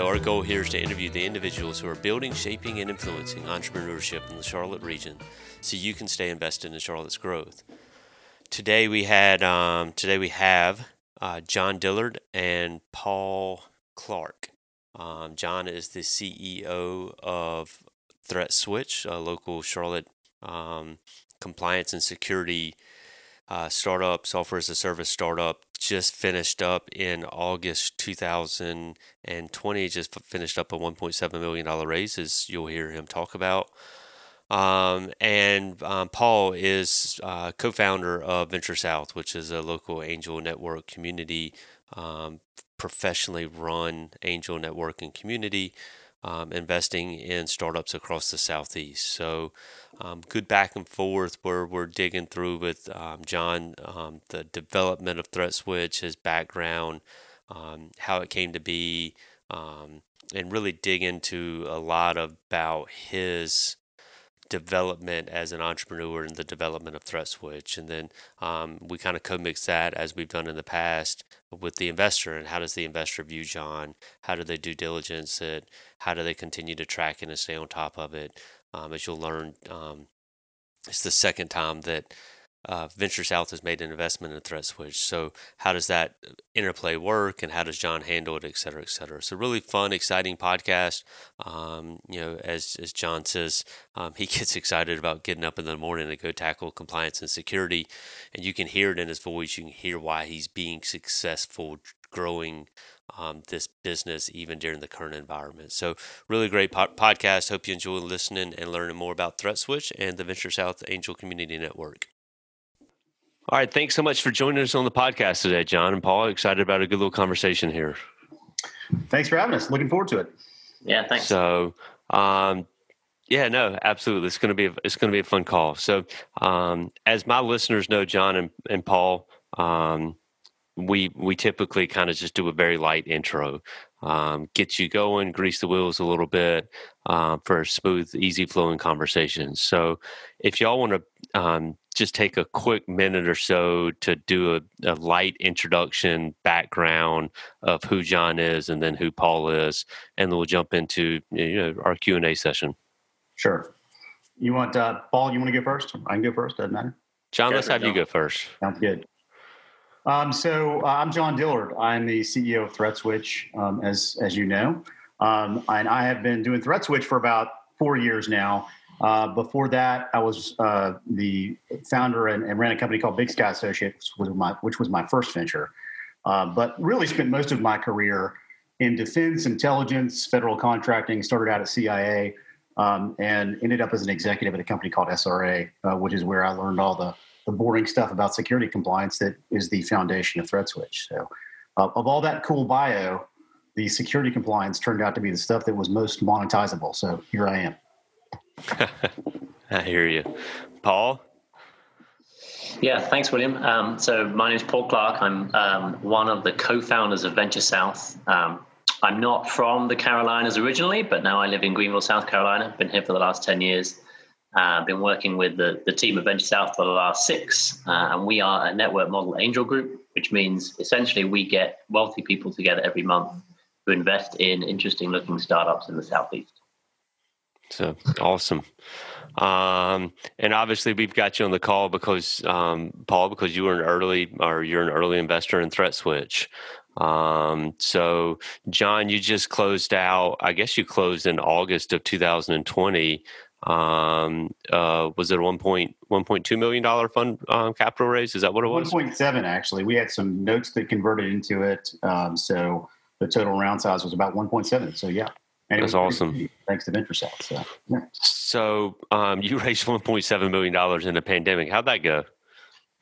know, our goal here is to interview the individuals who are building, shaping, and influencing entrepreneurship in the Charlotte region so you can stay invested in Charlotte's growth. Today we had um, today we have uh, John Dillard and Paul Clark. Um, John is the CEO of Threat Switch, a local Charlotte um, compliance and security uh, startup, software as a service startup. Just finished up in August 2020. Just finished up a 1.7 million dollar raise, as you'll hear him talk about. Um, and um, Paul is uh, co-founder of Venture South, which is a local angel network community, um, professionally run angel networking community um, investing in startups across the southeast. So, um, good back and forth where we're digging through with um, John um, the development of Threat Switch, his background, um, how it came to be, and really dig into a lot about his development as an entrepreneur and the development of Threat Switch. And then um, we kind of co-mix that as we've done in the past with the investor and how does the investor view John? How do they do diligence it? How do they continue to track it and stay on top of it? Um, as you'll learn, um, it's the second time that uh, Venture South has made an investment in Threat Switch. So how does that interplay work, and how does John handle it, et cetera, et cetera. So really fun, exciting podcast. Um, you know, as as John says, um, he gets excited about getting up in the morning to go tackle compliance and security, and you can hear it in his voice. You can hear why he's being successful, growing. Um, this business even during the current environment. So, really great po- podcast. Hope you enjoy listening and learning more about Threat Switch and the Venture South Angel Community Network. All right. Thanks so much for joining us on the podcast today, John and Paul. Excited about a good little conversation here. Thanks for having us. Looking forward to it. Yeah, thanks. So, um, yeah, no, absolutely. It's going to be a, it's going to be a fun call. So, um, as my listeners know, John and, and Paul, um, we we typically kind of just do a very light intro, um, get you going, grease the wheels a little bit uh, for a smooth, easy flowing conversation. So, if y'all want to um, just take a quick minute or so to do a, a, light introduction background of who John is and then who Paul is, and then we'll jump into you know, our Q and A session. Sure. You want uh, Paul? You want to go first? I can go first. Doesn't matter. John, let's have John. you go first. Sounds good. Um, so uh, I'm John Dillard. I'm the CEO of Threat Switch, um, as as you know, um, and I have been doing Threat Switch for about four years now. Uh, before that, I was uh, the founder and, and, ran a company called Big Sky Associates, which was my, which was my first venture. Uh, but really spent most of my career in defense, intelligence, federal contracting. Started out at CIA um, and ended up as an executive at a company called SRA, uh, which is where I learned all the, the boring stuff about security compliance that is the foundation of Threat Switch. So, uh, of all that cool bio, the security compliance turned out to be the stuff that was most monetizable. So here I am. I hear you. Paul? Yeah, thanks, William. Um, so my name is Paul Clark. I'm um, one of the co-founders of Venture South. Um, I'm not from the Carolinas originally, but now I live in Greenville, South Carolina. Been here for the last 10 years. I've uh, been working with the, the team of Venture South for the last six, uh, and we are a network model angel group, which means essentially we get wealthy people together every month to invest in interesting looking startups in the Southeast. So awesome. Um, and obviously we've got you on the call because um, Paul, because you were an early or you're an early investor in Threat Switch. Um, so John, you just closed out. I guess you closed in August of 2020. Um, uh, was it a one point one point two million dollar fund um, capital raise? Is that what it was? One point seven actually. We had some notes that converted into it. Um, so the total round size was about one point seven. So yeah. And That's awesome. Thanks to Venture South. So, yeah. so um, you raised $1.7 million in the pandemic. How'd that go?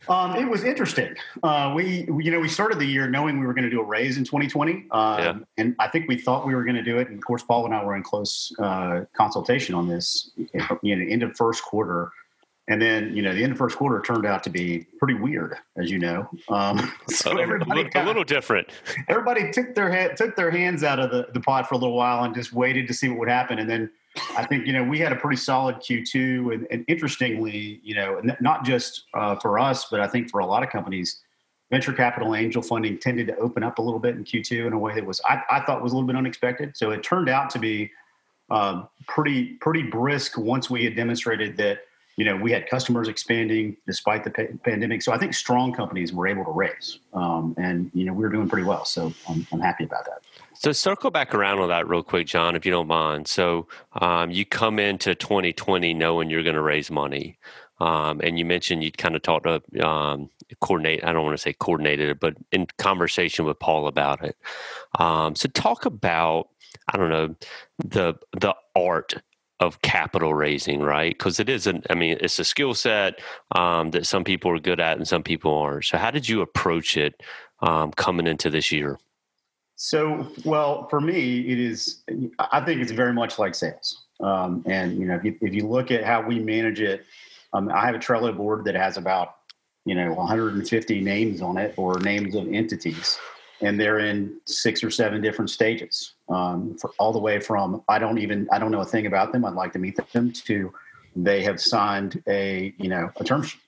Um, it was interesting. Uh, we, you know, we started the year knowing we were going to do a raise in 2020, um, yeah. and I think we thought we were going to do it. And of course, Paul and I were in close uh, consultation on this. You know, end of first quarter, and then, you know, the end of first quarter turned out to be pretty weird, as you know. Um, so everybody a, a little different. Everybody took their head, took their hands out of the, the pot for a little while and just waited to see what would happen. And then I think you know we had a pretty solid Q2, and, and interestingly, you know, not just uh, for us, but I think for a lot of companies, venture capital angel funding tended to open up a little bit in Q2 in a way that was I, I thought was a little bit unexpected. So it turned out to be um, pretty pretty brisk once we had demonstrated that you know we had customers expanding despite the pa- pandemic. So I think strong companies were able to raise, um, and you know we were doing pretty well. So I'm, I'm happy about that. So circle back around on that real quick, John, if you don't mind. So um, you come into 2020 knowing you're going to raise money. Um, and you mentioned you kind of talked to um, coordinate. I don't want to say coordinated, but in conversation with Paul about it. Um, so talk about I don't know the the art of capital raising, right? Because it isn't. I mean, it's a skill set um, that some people are good at and some people aren't. So how did you approach it um, coming into this year? So, well, for me, it is. I think it's very much like sales. Um, and you know, if you, if you look at how we manage it, um, I have a Trello board that has about you know 150 names on it or names of entities, and they're in six or seven different stages. Um, for all the way from I don't even I don't know a thing about them. I'd like to meet them to they have signed a you know a term sheet.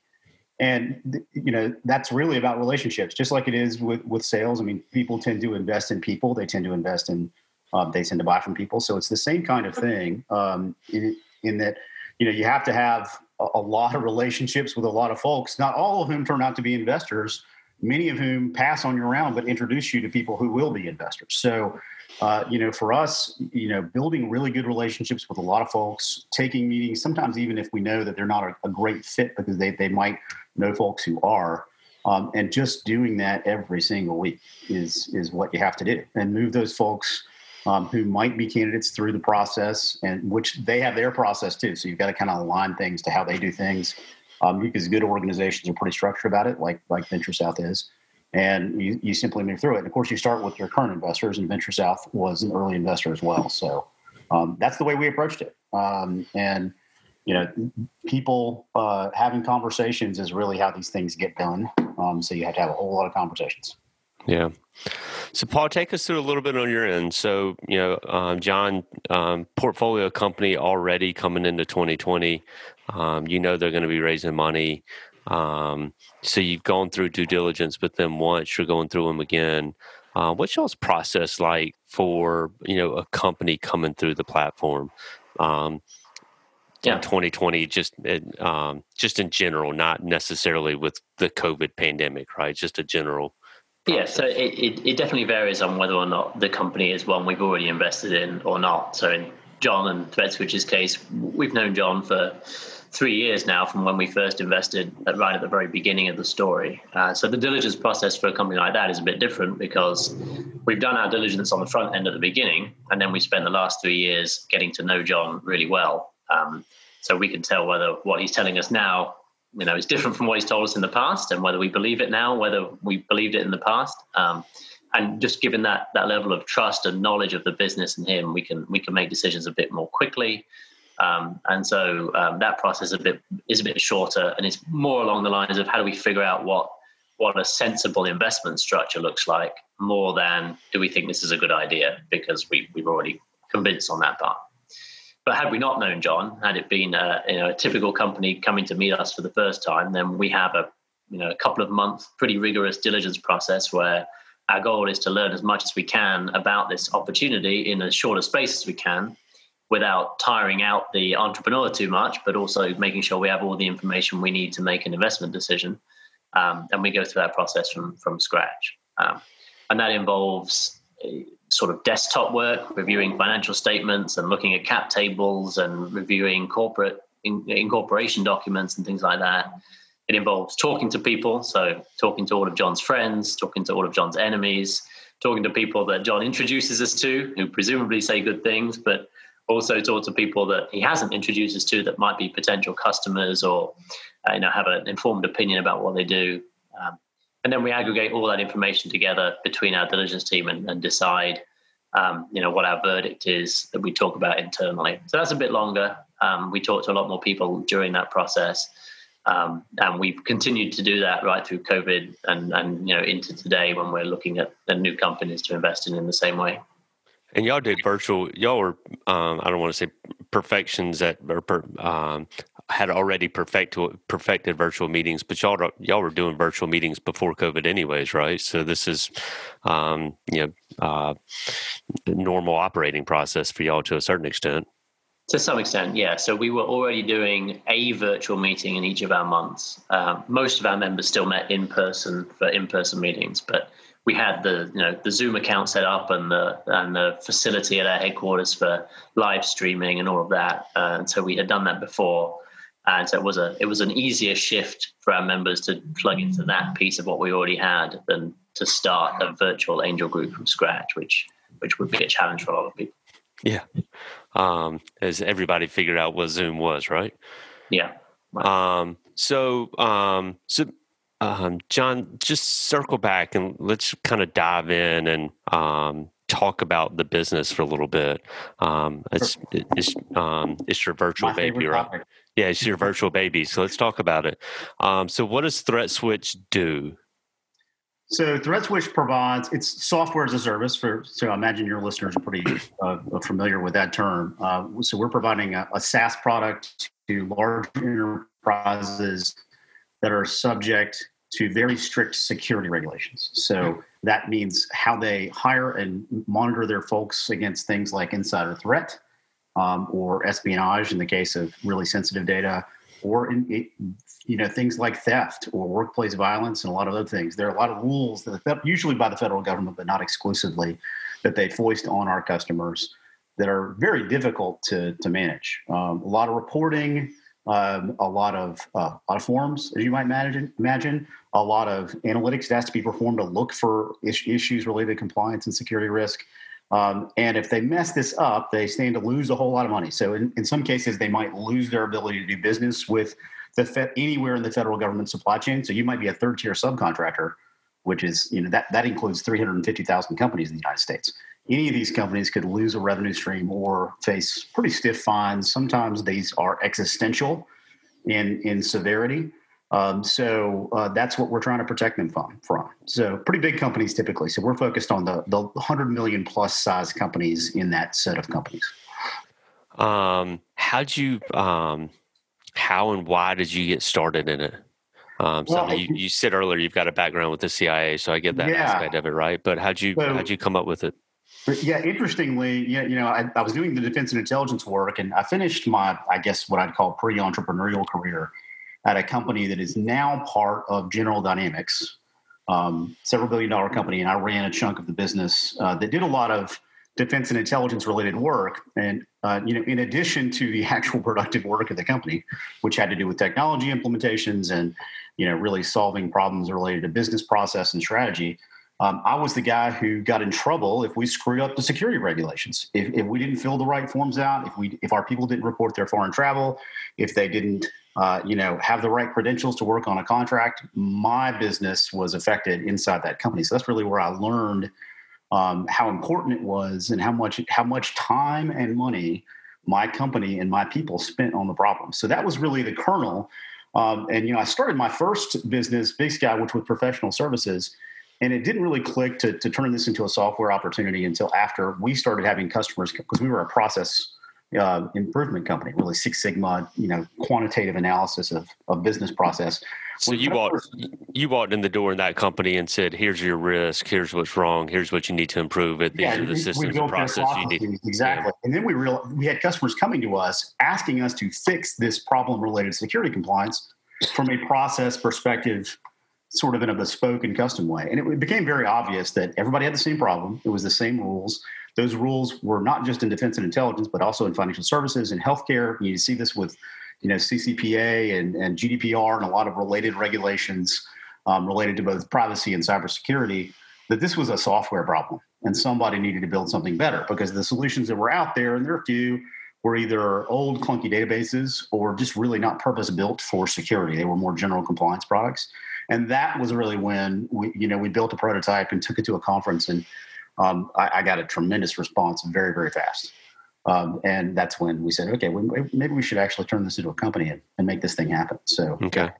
And you know that's really about relationships. Just like it is with with sales i mean people tend to invest in people. They tend to invest in um, they tend to buy from people. So it's the same kind of thing um, in, in, that you know you have to have a, a, lot of relationships with a lot of folks. Not all of whom turn out to be investors many of whom pass on your round but introduce you to people who will be investors. So uh, you know, for us, you know, building really good relationships with a lot of folks, taking meetings, sometimes even if we know that they're not a, a great fit because they, they might know folks who are, um, and just doing that every single week is is what you have to do, and move those folks um, who might be candidates through the process, and which they have their process too. So you've got to kind of align things to how they do things, um, because good organizations are pretty structured about it, like like Venture South is and you, you simply move through it. And of course, you start with your current investors, and Venture South was an early investor as well. So um, that's the way we approached it. Um, and you know, people uh, having conversations is really how these things get done. Um, so you have to have a whole lot of conversations. Yeah. So, Paul, take us through a little bit on your end. So, you know, um, John, um, portfolio company already coming into 2020. Um, you know they're going to be raising money. Um, so you've gone through due diligence with them once, you're going through them again. Uh, what's y'all's process like for you know a company coming through the platform? Um, yeah. 2020, just um, just in general, not necessarily with the COVID pandemic, right? Just a general. Yeah, so it, it, it, definitely varies on whether or not the company is one we've already invested in or not. So in John and ThreatSwitch's case, we've known John for three years now from when we first invested right at the very beginning of the story. Uh, so the diligence process for a company like that is a bit different because we've done our diligence on the front end at the beginning, and then we spent the last three years getting to know John really well. Um, so we can tell whether what he's telling us now, you know, is different from what he's told us in the past, and whether we believe it now, whether we believed it in the past. Um, and just given that that level of trust and knowledge of the business and him, we can we can make decisions a bit more quickly. Um, and so um, that process a bit is a bit shorter, and it's more along the lines of how do we figure out what what a sensible investment structure looks like, more than do we think this is a good idea because we we've already convinced on that part. But had we not known John, had it been a, you know, a typical company coming to meet us for the first time, then we have a you know a couple of months pretty rigorous diligence process where our goal is to learn as much as we can about this opportunity in as short a space as we can without tiring out the entrepreneur too much, but also making sure we have all the information we need to make an investment decision. Um, and we go through that process from from scratch. Um, and that involves sort of desktop work, reviewing financial statements and looking at cap tables and reviewing corporate in, incorporation documents and things like that. It involves talking to people, so talking to all of John's friends, talking to all of John's enemies, talking to people that John introduces us to, who presumably say good things, but also talk to people that he hasn't introduced us to that might be potential customers or uh, you know have an informed opinion about what they do. Um, and then we aggregate all that information together between our diligence team and, and decide um, you know what our verdict is that we talk about internally. So that's a bit longer. Um, we talk to a lot more people during that process. Um, and we've continued to do that right through covid and, and you know into today when we're looking at, at new companies to invest in in the same way and y'all did virtual. Y'all were, um, I don't want to say perfections that or per, um, had already perfected perfected virtual meetings, but y'all y'all were doing virtual meetings before COVID, anyways, right? So this is, um, you know, uh, normal operating process for y'all to a certain extent. To some extent, yeah. So we were already doing a virtual meeting in each of our months. Uh, most of our members still met in person for in person meetings, but we had the you know the Zoom account set up and the and the facility at our headquarters for live streaming and all of that. Uh, and so we had done that before, and so it was a it was an easier shift for our members to plug into that piece of what we already had than to start a virtual angel group from scratch, which which would be a challenge for a lot of people. Yeah, um, as everybody figured out what Zoom was, right? Yeah. Right. Um, so um, so um, John, just circle back and let's kind of dive in and um, talk about the business for a little bit. Um, it's it's um, it's your virtual My baby, right? Topic. Yeah, it's your virtual baby. So let's talk about it. Um, so, what does Threat Switch do? So, Threat Switch provides it's software as a service for. So, I imagine your listeners are pretty uh, familiar with that term. Uh, so, we're providing a, a SaaS product to large enterprises that are subject to very strict security regulations. So that means how they hire and monitor their folks against things like insider threat um, or espionage in the case of really sensitive data, or in, you know things like theft or workplace violence and a lot of other things. There are a lot of rules that usually by the federal government, but not exclusively, that they foist on our customers that are very difficult to to manage. Um, a lot of reporting um, a lot of uh, a lot of forms, as you might imagine, imagine a lot of analytics that has to be performed to look for is- issues related to compliance and security risk. Um, and if they mess this up, they stand to lose a whole lot of money. So in, in some cases, they might lose their ability to do business with the anywhere in the federal government supply chain. So you might be a third tier subcontractor, which is you know that that includes 350,000 companies in the United States any of these companies could lose a revenue stream or face pretty stiff fines. Sometimes these are existential in in severity. Um, so uh, that's what we're trying to protect them from. From so pretty big companies typically. So we're focused on the the hundred million plus size companies in that set of companies. Um, how'd you? Um, how and why did you get started in it? Um, so well, you, you said earlier you've got a background with the CIA, so I get that yeah. aspect of it, right? But how'd you so, how'd you come up with it? Yeah, interestingly, yeah, you know, I, I, was doing the defense and intelligence work, and I finished my, I guess, what I'd call pre-entrepreneurial career at a company that is now part of General Dynamics, um, several billion dollar company, and I ran a chunk of the business uh, that did a lot of defense and intelligence related work. And uh, you know, in addition to the actual productive work of the company, which had to do with technology implementations and you know, really solving problems related to business process and strategy um, I was the guy who got in trouble if we screwed up the security regulations. If, if, we didn't fill the right forms out, if we if our people didn't report their foreign travel, if they didn't uh, you know have the right credentials to work on a contract, my business was affected inside that company. So that's really where I learned um, how important it was and how much how much time and money my company and my people spent on the problem. So that was really the kernel. Um, and you know, I started my first business, Big Sky, which was professional services and it didn't really click to, to turn this into a software opportunity until after we started having customers because we were a process uh, improvement company, really Six Sigma, you know, quantitative analysis of, of business process. So when you walked you walked in the door in that company and said, "Here's your risk. Here's what's wrong. Here's what you need to improve it. These yeah, are the systems and processes you need." Exactly. Yeah. And then we real we had customers coming to us asking us to fix this problem related to security compliance from a process perspective sort of in a bespoke and custom way. And it became very obvious that everybody had the same problem. It was the same rules. Those rules were not just in defense and intelligence, but also in financial services and healthcare. You see this with, you know, CCPA and, and GDPR and a lot of related regulations um, related to both privacy and cybersecurity. That this was a software problem, and somebody needed to build something better because the solutions that were out there, and there are a few, were either old clunky databases or just really not purpose built for security. They were more general compliance products and that was really when we you know we built a prototype and took it to a conference and um, I, I, got a tremendous response very very fast. Um, and that's when we said okay maybe we should actually turn this into a company and, and make this thing happen. So okay.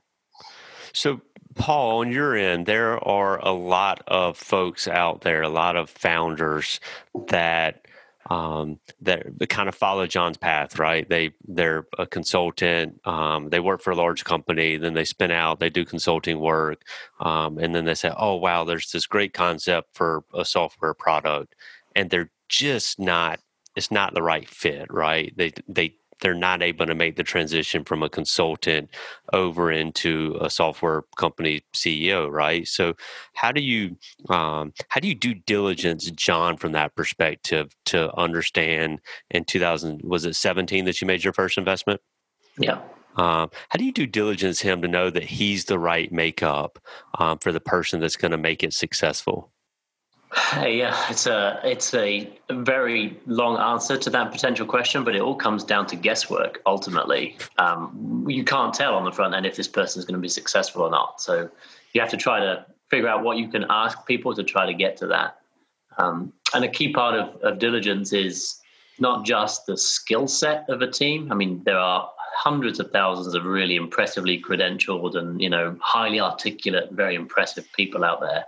So paul on your end there are a lot of folks out there a lot of founders that um, that kind of follow John's path, right? They they're a consultant. Um, they work for a large company, then they spin out. They do consulting work, um, and then they say, "Oh wow, there's this great concept for a software product," and they're just not. It's not the right fit, right? They they they're not able to make the transition from a consultant over into a software company CEO, right? So, how do you um, how do you do diligence, John, from that perspective to understand? In 2000, was it 17 that you made your first investment? Yeah. Um, how do you do diligence him to know that he's the right makeup um, for the person that's going to make it successful? Yeah, it's a it's a very long answer to that potential question, but it all comes down to guesswork. Ultimately, um, you can't tell on the front end if this person is going to be successful or not. So you have to try to figure out what you can ask people to try to get to that. Um, and a key part of, of diligence is not just the skill set of a team. I mean, there are hundreds of thousands of really impressively credentialed and you know highly articulate, very impressive people out there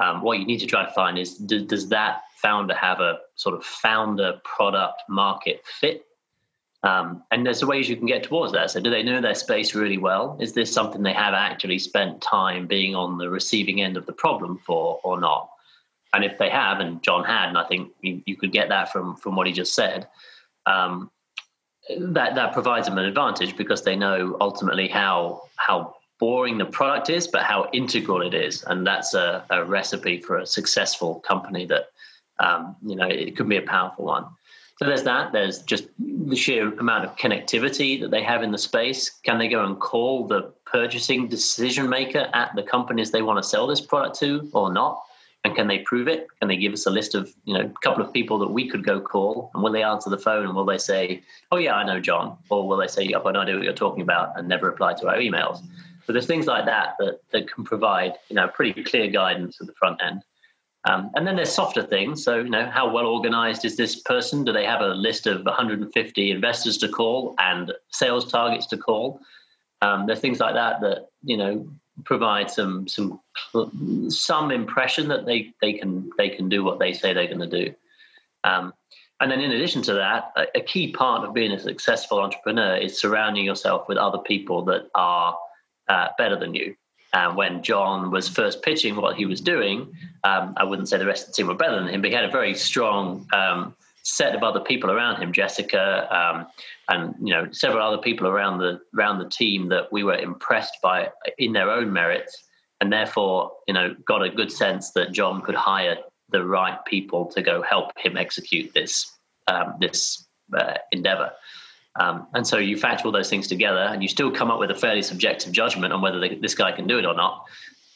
um, what you need to try to find is do, does that founder have a sort of founder product market fit? Um, and there's ways you can get towards that. So, do they know their space really well? Is this something they have actually spent time being on the receiving end of the problem for, or not? And if they have, and John had, and I think you, you could get that from from what he just said, um, that that provides them an advantage because they know ultimately how how boring the product is, but how integral it is. And that's a, a recipe for a successful company that, um, you know, it could be a powerful one. So there's that. There's just the sheer amount of connectivity that they have in the space. Can they go and call the purchasing decision maker at the companies they want to sell this product to or not? And can they prove it? Can they give us a list of, you know, a couple of people that we could go call? And will they answer the phone and will they say, oh, yeah, I know John? Or will they say, yep, I know what you're talking about and never reply to our emails? So there's things like that that, that can provide you know pretty clear guidance at the front end. Um, and then there's softer things. So you know how well organized is this person? Do they have a list of 150 investors to call and sales targets to call? Um, there's things like that that you know provide some some some impression that they they can they can do what they say they're going to do. Um, and then in addition to that, a, a key part of being a successful entrepreneur is surrounding yourself with other people that are uh, better than you. And when John was first pitching what he was doing, um, I wouldn't say the rest of the team were better than him, but he had a very strong um, set of other people around him, Jessica, um, and you know several other people around the around the team that we were impressed by in their own merits, and therefore you know got a good sense that John could hire the right people to go help him execute this um, this uh, endeavor. Um, and so you factor all those things together, and you still come up with a fairly subjective judgment on whether they, this guy can do it or not.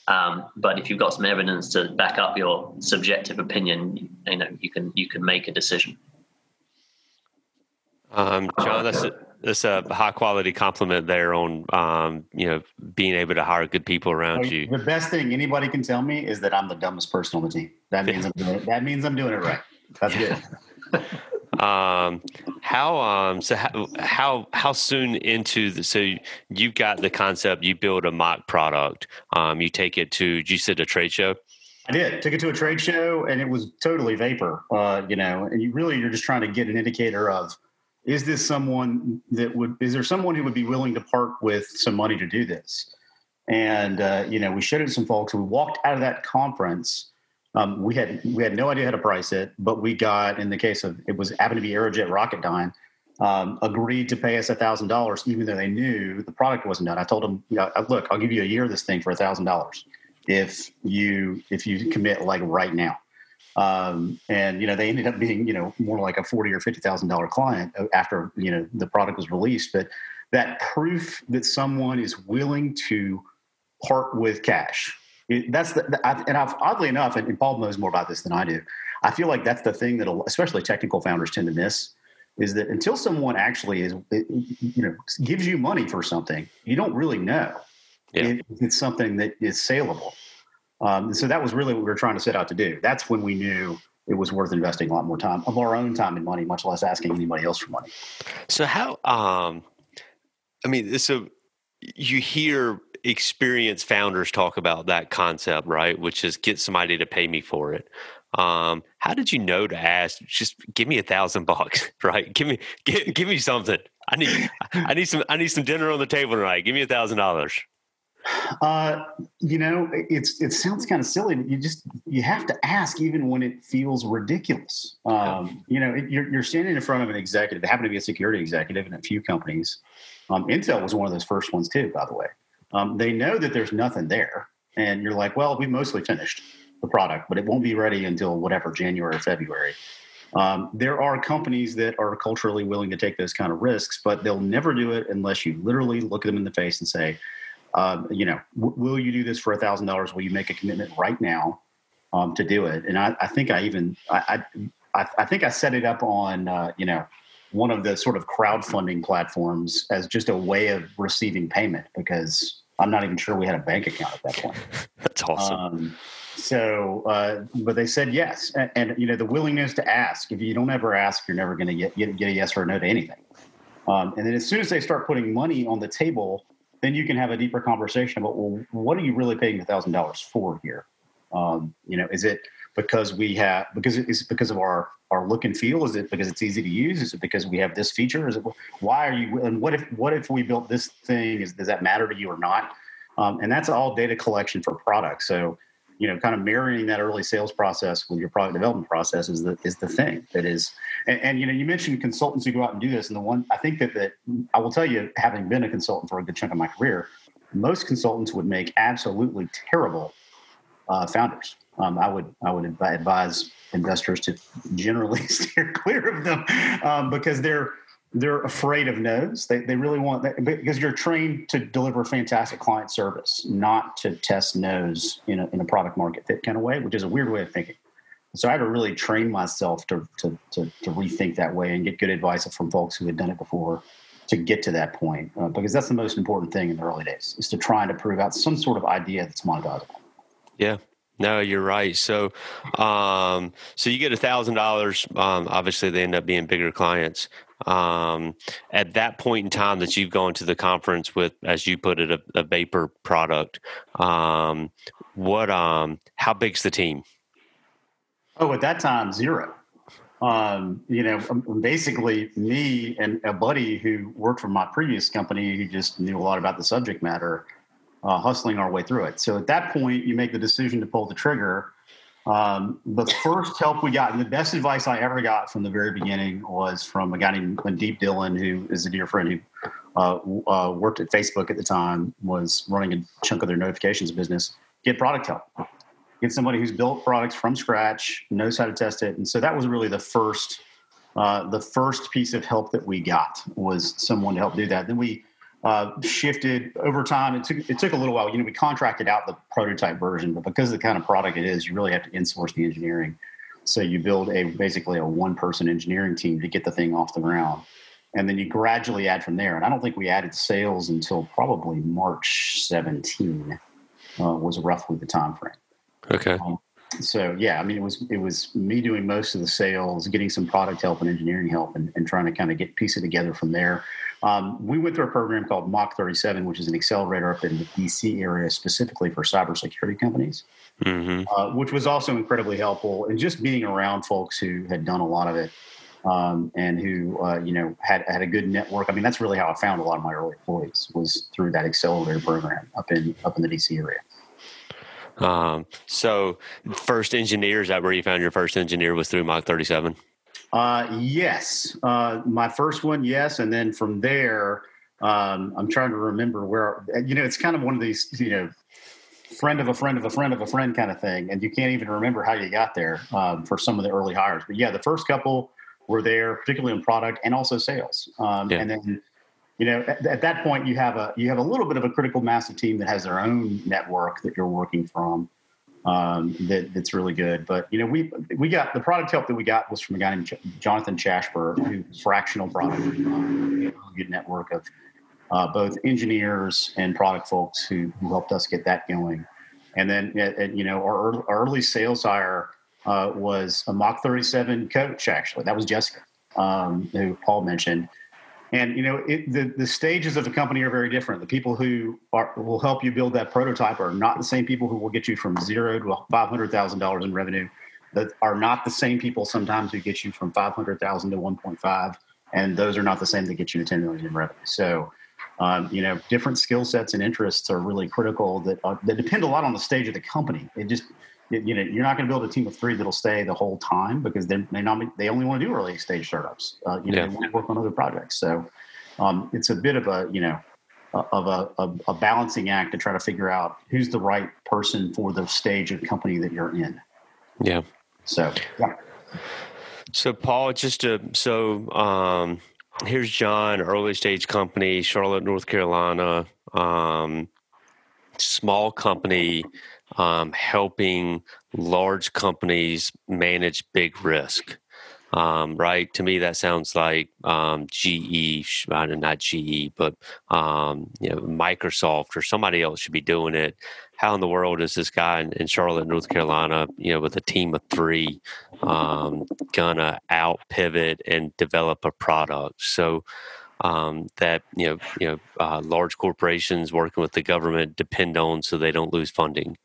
Um, but if you've got some evidence to back up your subjective opinion, you know you can you can make a decision. Um, John, that's a, that's a high quality compliment there on um, you know being able to hire good people around you. The best thing anybody can tell me is that I'm the dumbest person on the team. That means I'm doing it. That means I'm doing it right. That's good. Um, how um, so how, how how soon into the so you've got the concept you build a mock product. Um, you take it to you said a trade show? I did. Took it to a trade show and it was totally vapor uh, you know and you really you're just trying to get an indicator of is this someone that would is there someone who would be willing to part with some money to do this? And uh, you know we showed it to some folks and we walked out of that conference um, we had we had no idea how to price it, but we got in the case of it was happened to be Aerojet Rocketdyne, um, agreed to pay us thousand dollars, even though they knew the product wasn't done. I told them, you look, I'll give you a year of this thing for thousand dollars if you if you commit like right now. Um, and you know they ended up being you know more like a forty or fifty thousand dollar client after you know the product was released. But that proof that someone is willing to part with cash it, that's the, the and I've, oddly enough, and, and, Paul knows more about this than I do. I feel like that's the thing that especially technical founders tend to miss is that until someone actually is, you know, gives you money for something, you don't really know yeah. it, it's something that is saleable. Um, so that was really what we were trying to set out to do. That's when we knew it was worth investing a lot more time of our own time and money, much less asking anybody else for money. So how? Um, I mean, so you hear experienced founders talk about that concept, right? Which is get somebody to pay me for it. Um, how did you know to ask? Just give me a thousand bucks, right? Give me give, give me something. I need I need some I need some dinner on the table tonight. Give me a thousand dollars. Uh, you know, it's it sounds kind of silly, but you just you have to ask even when it feels ridiculous. Um, you know, it, you're you're standing in front of an executive. It happened to be a security executive in a few companies. Um, Intel was one of those first ones too, by the way. Um, they know that there's nothing there, and you're like, well, we mostly finished the product, but it won't be ready until whatever January or February. Um, there are companies that are culturally willing to take those kind of risks, but they'll never do it unless you literally look them in the face and say, um, you know, w- will you do this for a thousand dollars? Will you make a commitment right now um, to do it? And I, I think I even I, I, I think I set it up on uh, you know one of the sort of crowdfunding platforms as just a way of receiving payment because I'm not even sure we had a bank account at that point. That's awesome. Um, so, uh, but they said yes, and, and, you know the willingness to ask. If you don't ever ask, you're never going to get, get, a yes or a no to anything. Um, and then as soon as they start putting money on the table, then you can have a deeper conversation about well, what are you really paying a thousand dollars for here? Um, you know, is it because we have because it's because of our our look and feel? Is it because it's easy to use? Is it because we have this feature? Is it why are you and what if what if we built this thing? Is does that matter to you or not? Um, and that's all data collection for products. So you know, kind of marrying that early sales process with your product development process is the is the thing that is. And, and, you know, you mentioned consultants who go out and do this, and the one I think that that I will tell you, having been a consultant for a good chunk of my career, most consultants would make absolutely terrible uh, founders. Um, I would I would advise investors to generally steer clear of them um, because they're they're afraid of no's. They, they really want that because you're trained to deliver fantastic client service, not to test no's in a, in a product market fit kind of way, which is a weird way of thinking. So I had to really train myself to, to, to, to rethink that way and get good advice from folks who had done it before to get to that point, uh, because that's the most important thing in the early days is to try to prove out some sort of idea that's monetizable. Yeah, no, you're right. So, um, so you get a thousand dollars. Um, obviously, they end up being bigger clients. Um, at that point in time that you've gone to the conference with, as you put it, a, a vapor product. Um, what? Um, how big's the team? Oh, at that time, zero. Um, you know, um, basically me and a buddy who worked for my previous company who just knew a lot about the subject matter uh, hustling our way through it. So at that point, you make the decision to pull the trigger. Um, the first help we got, and the best advice I ever got from the very beginning was from a guy named Deep Dillon, who is a dear friend who uh, uh, worked at Facebook at the time, was running a chunk of their notifications business. Get product help. Get somebody who's built products from scratch, knows how to test it, and so that was really the first, uh, the first piece of help that we got was someone to help do that. Then we uh, shifted over time. It took it took a little while. You know, we contracted out the prototype version, but because of the kind of product it is, you really have to insource the engineering. So you build a basically a one person engineering team to get the thing off the ground, and then you gradually add from there. And I don't think we added sales until probably March 17 uh, was roughly the time frame. Okay. Um, so yeah, I mean, it was it was me doing most of the sales, getting some product help and engineering help, and, and trying to kind of get piece it together from there. Um, we went through a program called Mach 37, which is an accelerator up in the DC area specifically for cybersecurity companies, mm-hmm. uh, which was also incredibly helpful. And just being around folks who had done a lot of it um, and who uh, you know had had a good network. I mean, that's really how I found a lot of my early employees was through that accelerator program up in up in the DC area. Um, so, first engineer is that where you found your first engineer was through Mach 37? Uh, yes, uh, my first one, yes, and then from there, um, I'm trying to remember where. You know, it's kind of one of these, you know, friend of a friend of a friend of a friend kind of thing, and you can't even remember how you got there um, for some of the early hires. But yeah, the first couple were there, particularly in product and also sales, um, yeah. and then. You know, at, at that point, you have a you have a little bit of a critical mass of team that has their own network that you're working from, um, that, that's really good. But you know, we we got the product help that we got was from a guy named Jonathan Chashper, who fractional product, um, good network of uh, both engineers and product folks who who helped us get that going. And then at, at, you know, our, our early sales hire uh, was a Mach 37 coach. Actually, that was Jessica, um, who Paul mentioned. And you know, it, the the stages of the company are very different. The people who are, will help you build that prototype are not the same people who will get you from zero to five hundred thousand dollars in revenue. that are not the same people sometimes who get you from 500,000 to 1.5, and those are not the same that get you to 10 million in revenue. So, um, you know, different skill sets and interests are really critical that, uh, that depend a lot on the stage of the company. It just, you know, you're not going to build a team of three that'll stay the whole time because they may not, they only want to do early stage startups. Uh, you know, yeah. they want to work on other projects. So um, it's a bit of a, you know, of a, a, a, balancing act to try to figure out who's the right person for the stage of company that you're in. Yeah. So, yeah. So, Paul, just to, so um, here's John, early stage company, Charlotte, North Carolina, um, small company, um, helping large companies manage big risk um, right? To me, that sounds like um, GE, not GE, but um, you know, Microsoft or somebody else should be doing it. How in the world is this guy in, in Charlotte, North Carolina, you know, with a team of three, um, gonna out pivot and develop a product? So um, that you know, you know, uh, large corporations working with the government depend on so they don't lose funding.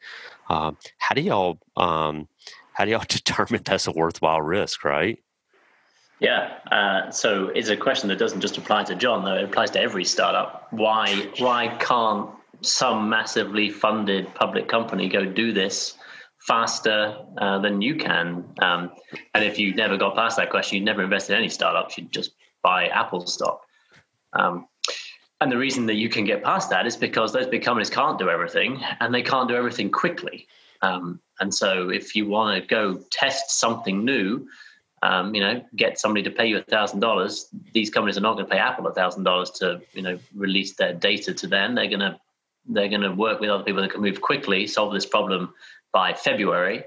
Uh, how do y'all? Um, how do y'all determine that's a worthwhile risk, right? Yeah. Uh, so it's a question that doesn't just apply to John, though. It applies to every startup. Why why can't some massively funded public company go do this faster uh, than you can? Um, and if you never got past that question, you'd never invest in any startups. You'd just buy Apple stock. Um, and the reason that you can get past that is because those big companies can't do everything, and they can't do everything quickly. Um, and so, if you want to go test something new, um, you know, get somebody to pay you thousand dollars. These companies are not going to pay Apple thousand dollars to, you know, release their data to them. They're going to they're going to work with other people that can move quickly, solve this problem by February,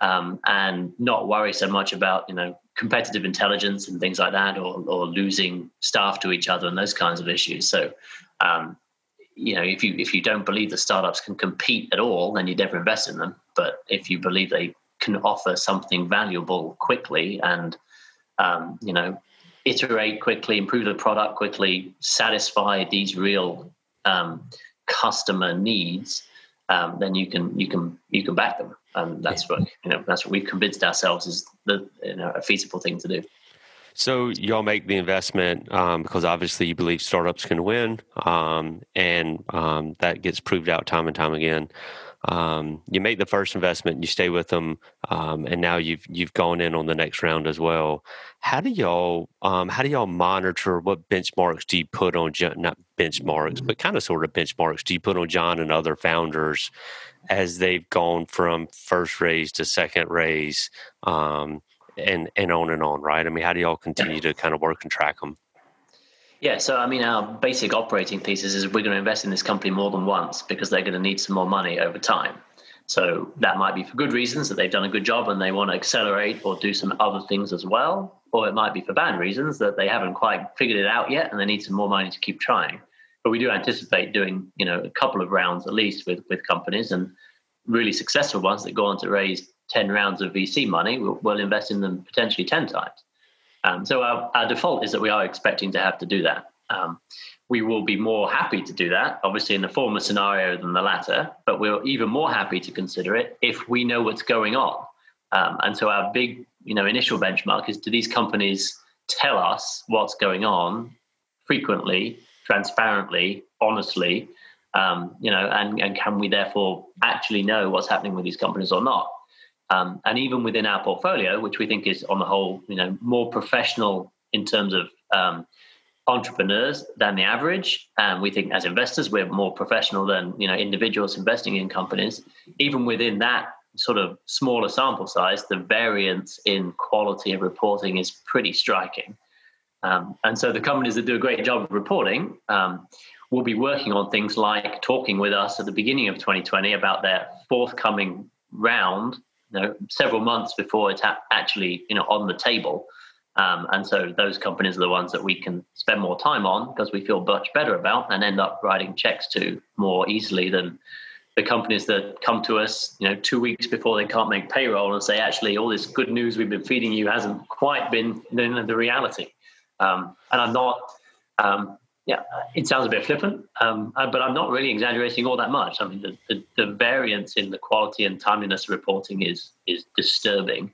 um, and not worry so much about you know competitive intelligence and things like that, or or losing staff to each other and those kinds of issues. So. Um, you know, if you if you don't believe the startups can compete at all, then you'd never invest in them. But if you believe they can offer something valuable quickly and um, you know iterate quickly improve the product quickly satisfy these real um, customer needs um, then you can you can you can back them and that's what you know that's what we've convinced ourselves is the you know a feasible thing to do. So y'all make the investment um, because obviously you believe startups can win, um, and um, that gets proved out time and time again um, you make the first investment, you stay with them, um, and now you've you've gone in on the next round as well. How do y'all um, how do y'all monitor what benchmarks do you put on not benchmarks, but kind of sort of benchmarks do you put on John and other founders as they've gone from first raise to second raise, um, and and on and on, right? I mean, how do y'all continue to kind of work and track them? Yeah, so I mean, our basic operating thesis is we're going to invest in this company more than once because they're going to need some more money over time. So that might be for good reasons that they've done a good job and they want to accelerate or do some other things as well. Or it might be for bad reasons that they haven't quite figured it out yet and they need some more money to keep trying. But we do anticipate doing, you know, a couple of rounds at least with with companies and really successful ones that go on to raise 10 rounds of VC money, we'll, we'll invest in them potentially 10 times. Um, so our, our, default is that we are expecting to have to do that. Um, we will be more happy to do that, obviously in the former scenario than the latter, but we're even more happy to consider it if we know what's going on. Um, and so our big, you know, initial benchmark is: do these companies tell us what's going on frequently, transparently, honestly? Um, you know, and, and can we therefore actually know what's happening with these companies or not? Um, and even within our portfolio, which we think is on the whole, you know, more professional in terms of um, entrepreneurs than the average, and we think as investors we're more professional than you know individuals investing in companies. Even within that sort of smaller sample size, the variance in quality of reporting is pretty striking. Um, and so the companies that do a great job of reporting um, will be working on things like talking with us at the beginning of 2020 about their forthcoming round you know, several months before it's actually you know on the table. Um, and so those companies are the ones that we can spend more time on because we feel much better about and end up writing checks to more easily than the companies that come to us, you know, two weeks before they can't make payroll and say, actually, all this good news we've been feeding you hasn't quite been the reality. Um, and I'm not, um, Yeah, it sounds a bit flippant, um, uh, but I'm not really exaggerating all that much. I mean, the, the, the, variance in the quality and timeliness of reporting is is disturbing.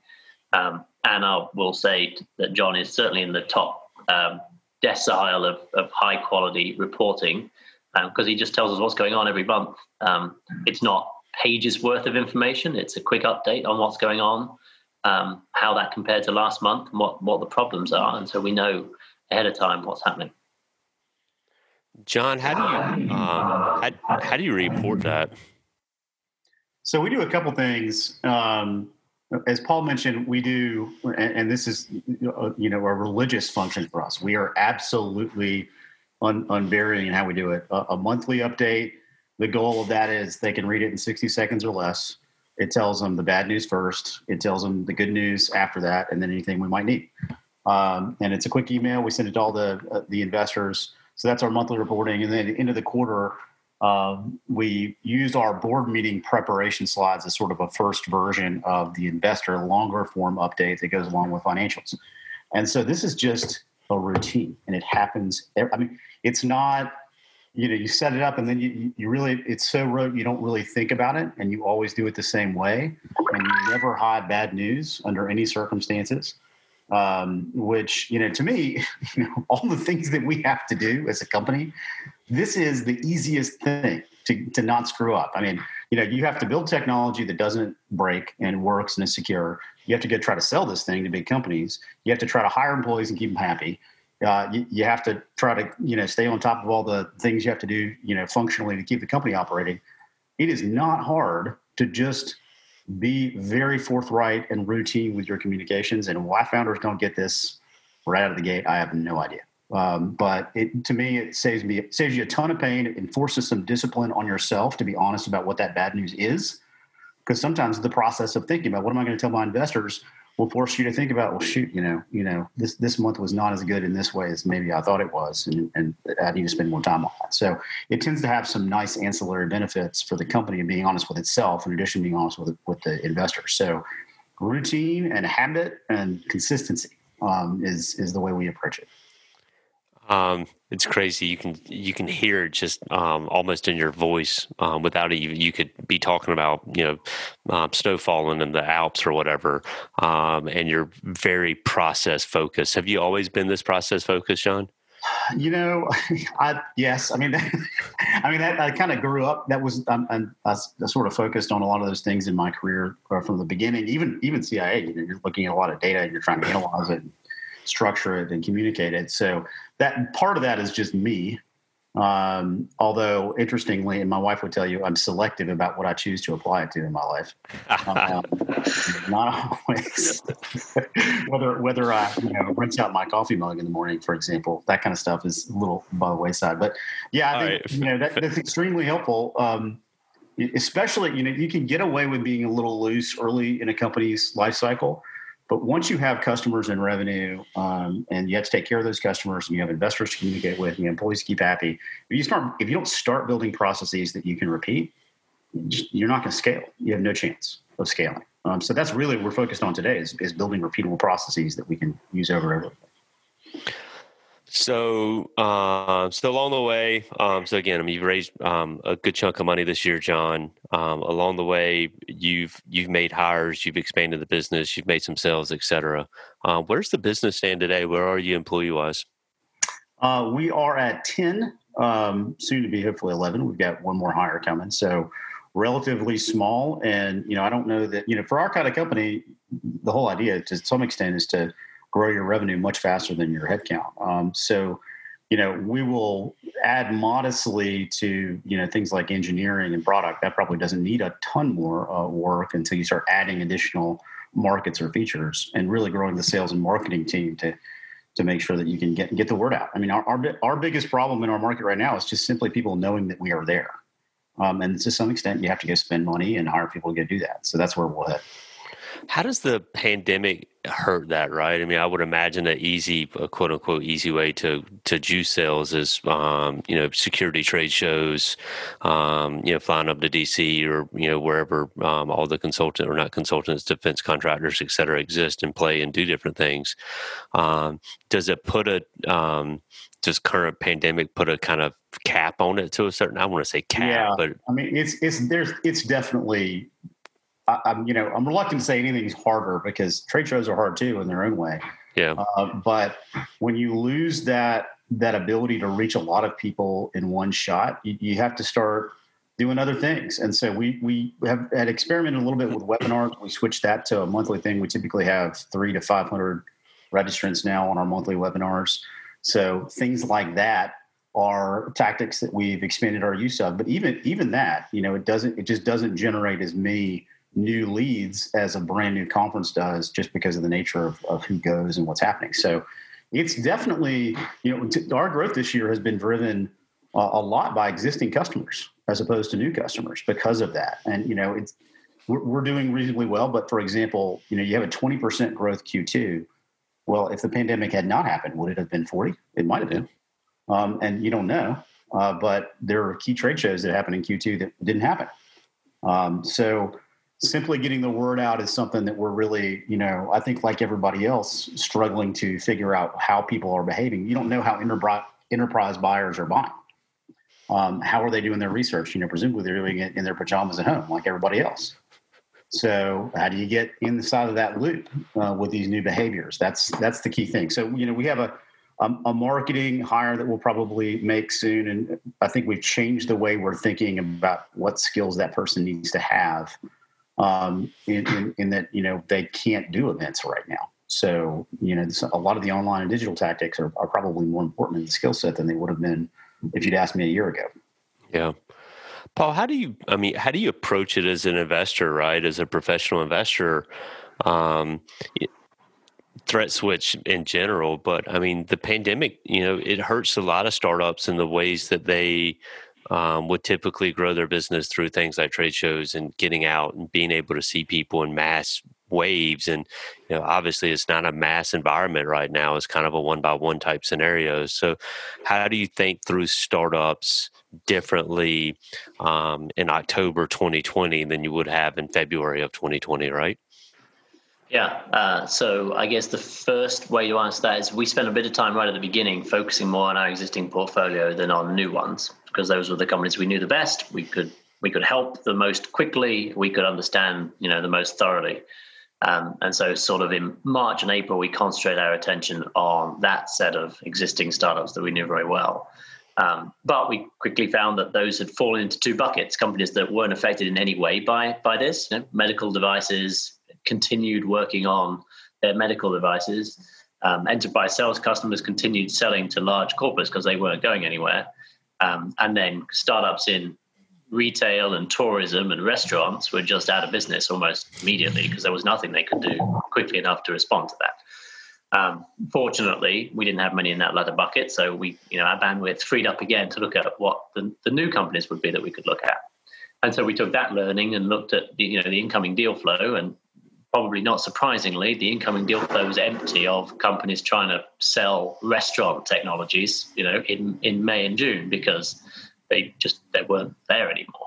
Um, and I will say that John is certainly in the top um, decile of, of high quality reporting because um, he just tells us what's going on every month. Um, it's not pages worth of information; it's a quick update on what's going on, um, how that compared to last month, and what what the problems are, and so we know ahead of time what's happening. John, how do you um, how, how do you report that? So we do a couple things. Um, as Paul mentioned, we do, and, and, this is you know a religious function for us. We are absolutely un, unvarying in how we do it. A, a, monthly update. The goal of that is they can read it in 60 seconds or less. It tells them the bad news first. It tells them the good news after that, and then anything we might need. Um, and it's a quick email. We send it to all the uh, the investors. So that's our monthly reporting. And then at the end of the quarter, um, we used our board meeting preparation slides as sort of a first version of the investor longer form update that goes along with financials. And so this is just a routine and it happens. I mean, it's not, you know, you set it up and then you, you really, it's so rote, you don't really think about it and you always do it the same way. And you never hide bad news under any circumstances um, which you know to me you know, all the things that we have to do as a company this is the easiest thing to, to not screw up. I mean you know you have to build technology that doesn't break and works and is secure. You have to go try to sell this thing to big companies. You have to try to hire employees and keep them happy. Uh, you, you have to try to you know stay on top of all the things you have to do you know functionally to keep the company operating. It is not hard to just be very forthright and routine with your communications. And why founders don't get this right out of the gate, I have no idea. Um, but it, to me, it saves me saves you a ton of pain. It enforces some discipline on yourself to be honest about what that bad news is. Because sometimes the process of thinking about what am I going to tell my investors will force you to think about, well, shoot, you know, you know, this this month was not as good in this way as maybe I thought it was, and, and I need to spend more time on that. So it tends to have some nice ancillary benefits for the company and being honest with itself, in addition to being honest with with the investors. So routine and habit and consistency um, is is the way we approach it. Um, it's crazy. You can you can hear it just um, almost in your voice um, without even. You could be talking about you know um, snow falling in the Alps or whatever, um, and you're very process focused. Have you always been this process focused, John? You know, I yes. I mean, I mean, that, I kind of grew up. That was I'm, I'm, I, sort of focused on a lot of those things in my career uh, from the beginning. Even even CIA, you know, you're looking at a lot of data, and you're trying to analyze it, structure it, and communicate it. So that part of that is just me. Um, although interestingly, and my wife would tell you, I'm selective about what I choose to apply it to in my life. Um, not always. whether whether I you know rinse out my coffee mug in the morning, for example, that kind of stuff is a little by the wayside. But yeah, I think right. you know that, that's extremely helpful. Um, especially you know you can get away with being a little loose early in a company's life cycle but once you have customers and revenue, um, and you have to take care of those customers, and you have investors to communicate with, and you have employees to keep happy. If you start, if you don't start building processes that you can repeat, you're not going to scale. You have no chance of scaling. Um, so that's really what we're focused on today is, is building repeatable processes that we can use over and over. So, uh, so along the way, um, so again, I mean, you've raised um, a good chunk of money this year, John. Um, along the way, you've you've made hires, you've expanded the business, you've made some sales, etc. Uh, where's the business stand today? Where are you employee wise? Uh, we are at ten, um, soon to be hopefully eleven. We've got one more hire coming, so relatively small. And you know, I don't know that you know for our kind of company, the whole idea to some extent is to grow your revenue much faster than your headcount. Um, so, you know, we will add modestly to you know things like engineering and product. That probably doesn't need a ton more uh, work until you start adding additional markets or features and really growing the sales and marketing team to to make sure that you can get get the word out. I mean, our our, our biggest problem in our market right now is just simply people knowing that we are there. Um, and to some extent, you have to go spend money and hire people to go do that. So that's where we'll head. How does the pandemic hurt that? Right. I mean, I would imagine an easy, a quote unquote, easy way to to juice sales is, um, you know, security trade shows, um, you know, flying up to DC or you know wherever um, all the consultant or not consultants, defense contractors, et cetera, exist and play and do different things. Um, does it put a um, just current pandemic put a kind of cap on it to a certain? I want to say cap, yeah, but I mean it's it's there's it's definitely. I, am you know I'm reluctant to say anything's harder because trade shows are hard too in their own way. Yeah. Uh, but when you lose that that ability to reach a lot of people in one shot, you, you have to start doing other things. And so we we have had experimented a little bit with webinars. We switched that to a monthly thing. We typically have three to five hundred registrants now on our monthly webinars. So things like that are tactics that we've expanded our use of. But even even that, you know, it doesn't it just doesn't generate as many new leads as a brand new conference does just because of the nature of, of who goes and what's happening. So it's definitely, you know, our growth this year has been driven a lot by existing customers as opposed to new customers because of that. And you know, it's we're, we're doing reasonably well. But for example, you know, you have a twenty percent growth Q2. Well, if the pandemic had not happened, would it have been forty? It might have been, um, and you don't know. Uh, but there are key trade shows that happened in Q2 that didn't happen. Um, so simply getting the word out is something that we're really, you know, I think like everybody else, struggling to figure out how people are behaving. You don't know how enterprise buyers are buying um, how are they doing their research? You know, presumably they're doing it in their pajamas at home, like everybody else. So, how do you get inside of that loop uh, with these new behaviors? That's that's the key thing. So, you know, we have a a marketing hire that we'll probably make soon, and I think we've changed the way we're thinking about what skills that person needs to have. Um, in, in, in that you know they can't do events right now. So, you know, a lot of the online and digital tactics are, are probably more important in the skill set than they would have been if you'd asked me a year ago. Yeah. Paul, how do you, I mean, how do you approach it as an investor, right? As a professional investor, um, ThreatSwitch in general, but I mean, the pandemic, you know, it hurts a lot of startups in the ways that they um, would typically grow their business through things like trade shows and getting out and being able to see people in mass waves. And you know obviously it's not a mass environment right now. It's kind of a one by one type scenario. So how do you think through startups differently um, in october 2020 than you would have in february of 2020 right yeah. Uh, so I guess the first way to answer that is we spent a bit of time right at the beginning focusing more on our existing portfolio than on new ones because those were the companies we knew the best. We could we could help the most quickly. We could understand you know the most thoroughly. Um, and so, sort of in March and April, we concentrate our attention on that set of existing startups that we knew very well. Um, but we quickly found that those had fallen into two buckets: companies that weren't affected in any way by by this, you know, medical devices, continued working on their medical devices. Um, enterprise sales customers continued selling to large corporates because they weren't going anywhere. Um, and then startups in retail and tourism and restaurants were just out of business almost immediately because there was nothing they could do quickly enough to respond to that. Um, fortunately, we didn't have many in that latter bucket, so we, you know, our bandwidth freed up again to look at what the, the new companies would be that we could look at. And so we took that learning and looked at the, you know the incoming deal flow, and probably not surprisingly, the incoming deal flow was empty of companies trying to sell restaurant technologies, you know, in in May and June because they just they weren't there anymore.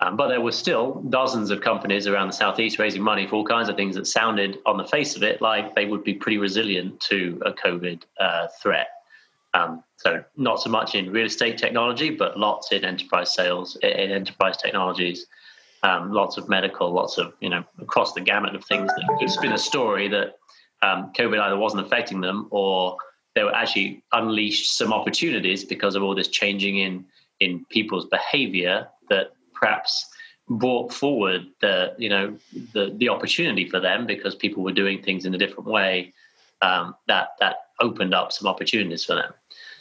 Um, but there were still dozens of companies around the southeast raising money for all kinds of things that sounded, on the face of it, like they would be pretty resilient to a COVID uh, threat. Um, so not so much in real estate technology, but lots in enterprise sales, in enterprise technologies, um, lots of medical, lots of you know across the gamut of things that could spin a story that um, COVID either wasn't affecting them or they were actually unleashed some opportunities because of all this changing in in people's behavior that perhaps brought forward the you know the the opportunity for them because people were doing things in a different way um, that that opened up some opportunities for them.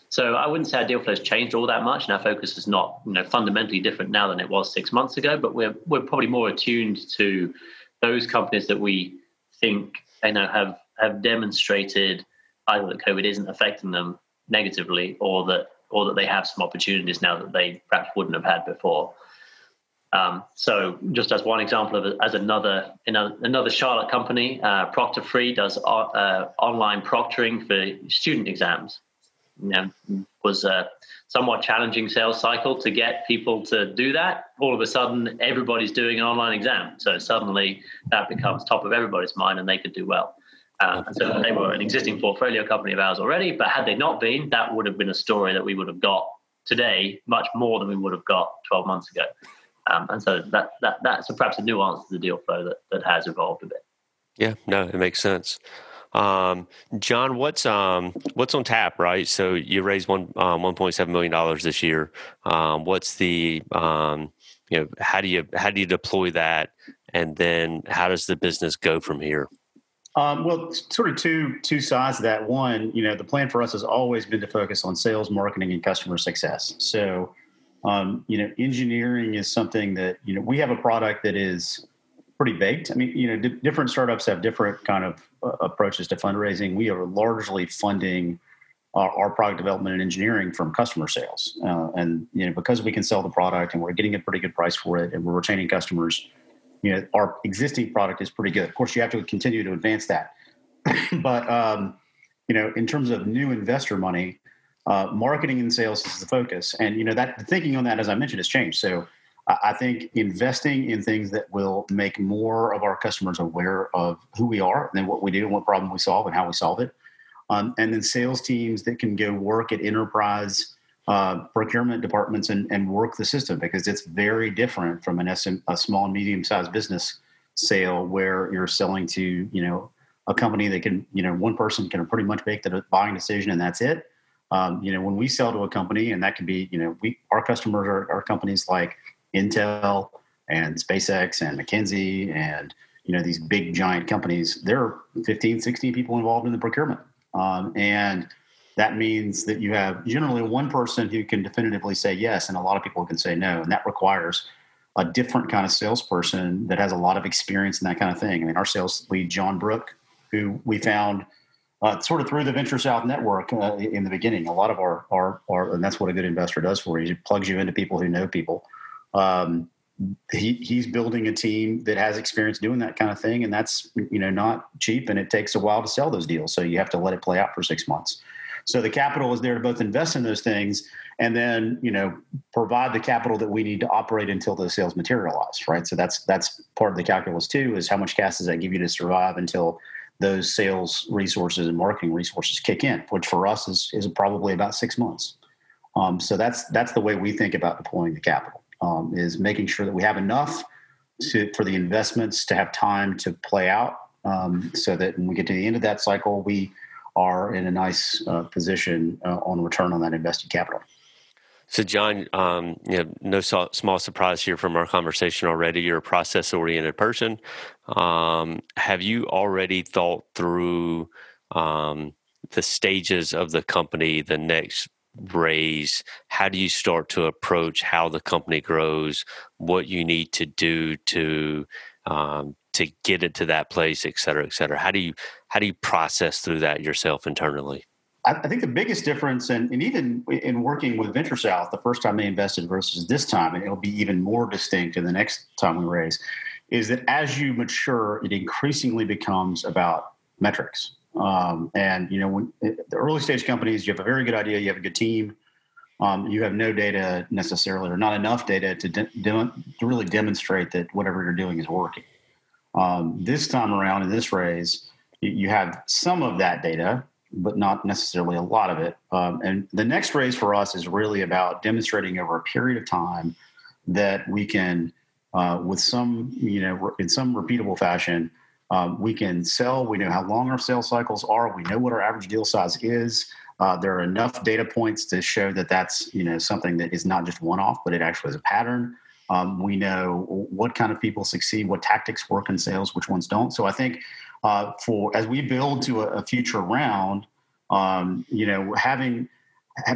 So I wouldn't say our deal flow has changed all that much, and our focus is not you know fundamentally different now than it was six months ago. But we're we're probably more attuned to those companies that we think you know have have demonstrated either that COVID isn't affecting them negatively or that or that they have some opportunities now that they perhaps wouldn't have had before. Um, so, just as one example of as another another Charlotte company, uh, ProctorFree does uh, online proctoring for student exams. You know, was a somewhat challenging sales cycle to get people to do that. All of a sudden, everybody's doing an online exam, so suddenly that becomes top of everybody's mind, and they could do well. Um, and so they were an existing portfolio company of ours already. But had they not been, that would have been a story that we would have got today much more than we would have got 12 months ago. Um, and so that, that that's perhaps a nuance to the deal flow that, that has evolved a bit. Yeah, no, it makes sense. Um, John, what's um, what's on tap, right? So you raised one um, one point seven million dollars this year. Um, what's the um, you know how do you how do you deploy that, and then how does the business go from here? Um, well, sort of two two sides of that. One, you know, the plan for us has always been to focus on sales, marketing, and customer success. So, um, you know, engineering is something that you know we have a product that is pretty baked. I mean, you know, different startups have different kind of uh, approaches to fundraising. We are largely funding our, our product development and engineering from customer sales, uh, and you know, because we can sell the product and we're getting a pretty good price for it, and we're retaining customers. You know, our existing product is pretty good. Of course, you have to continue to advance that, but um, you know, in terms of new investor money, uh, marketing and sales is the focus. And you know that the thinking on that, as I mentioned, has changed. So I think investing in things that will make more of our customers aware of who we are and then what we do and what problem we solve and how we solve it. Um, and then sales teams that can go work at enterprise uh, procurement departments and, and work the system because it's very different from an SM, a small and medium sized business sale where you're selling to you know a company that can you know one person can pretty much make the buying decision and that's it. Um, you know when we sell to a company and that can be you know we our customers are, are companies like Intel and SpaceX and McKinsey and you know these big giant companies. There are 15, 16 people involved in the procurement, um, and that means that you have generally one person who can definitively say yes, and a lot of people can say no, and that requires a different kind of salesperson that has a lot of experience in that kind of thing. I mean, our sales lead, John Brook, who we found uh, sort of through the Venture South network uh, in the beginning. A lot of our, our, our, and that's what a good investor does for you. He plugs you into people who know people. Um, he, he's building a team that has experience doing that kind of thing, and that's you know not cheap, and it takes a while to sell those deals. So you have to let it play out for six months. So the capital is there to both invest in those things and then you know provide the capital that we need to operate until those sales materialize, right? So that's that's part of the calculus too. Is how much cash does that give you to survive until those sales resources and marketing resources kick in, which for us is is probably about six months. Um, so that's that's the way we think about deploying the capital um, is making sure that we have enough to, for the investments to have time to play out um, so that when we get to the end of that cycle, we are in a nice uh, position uh, on return on that invested capital. So, John, um, you know, no small surprise here from our conversation already. You're a process-oriented person. Um, have you already thought through um, the stages of the company, the next raise? How do you start to approach how the company grows? What you need to do to um, to get it to that place et cetera et cetera. How do you how do you process through that yourself internally? I, think the biggest difference, and, and even in working with Venture South, the first time they invested versus this time, and it'll be even more distinct in the next time we raise, is that as you mature, it increasingly becomes about metrics. Um, and you know, when the early stage companies, you have a very good idea, you have a good team, um, you have no data necessarily, or not enough data to, de- de- to really demonstrate that whatever you're doing is working. Um, this time around in this raise, you, you, have some of that data, but not necessarily a lot of it. Um, and the next raise for us is really about demonstrating over a period of time that we can, uh, with some, you know, in some repeatable fashion, um, we can sell. We know how long our sales cycles are. We know what our average deal size is. Uh, there are enough data points to show that that's you know something that is not just one off, but it actually is a pattern. Um, we know what kind of people succeed, what tactics work in sales, which ones don't. So I think uh, for as we build to a, a future round, um, you know, having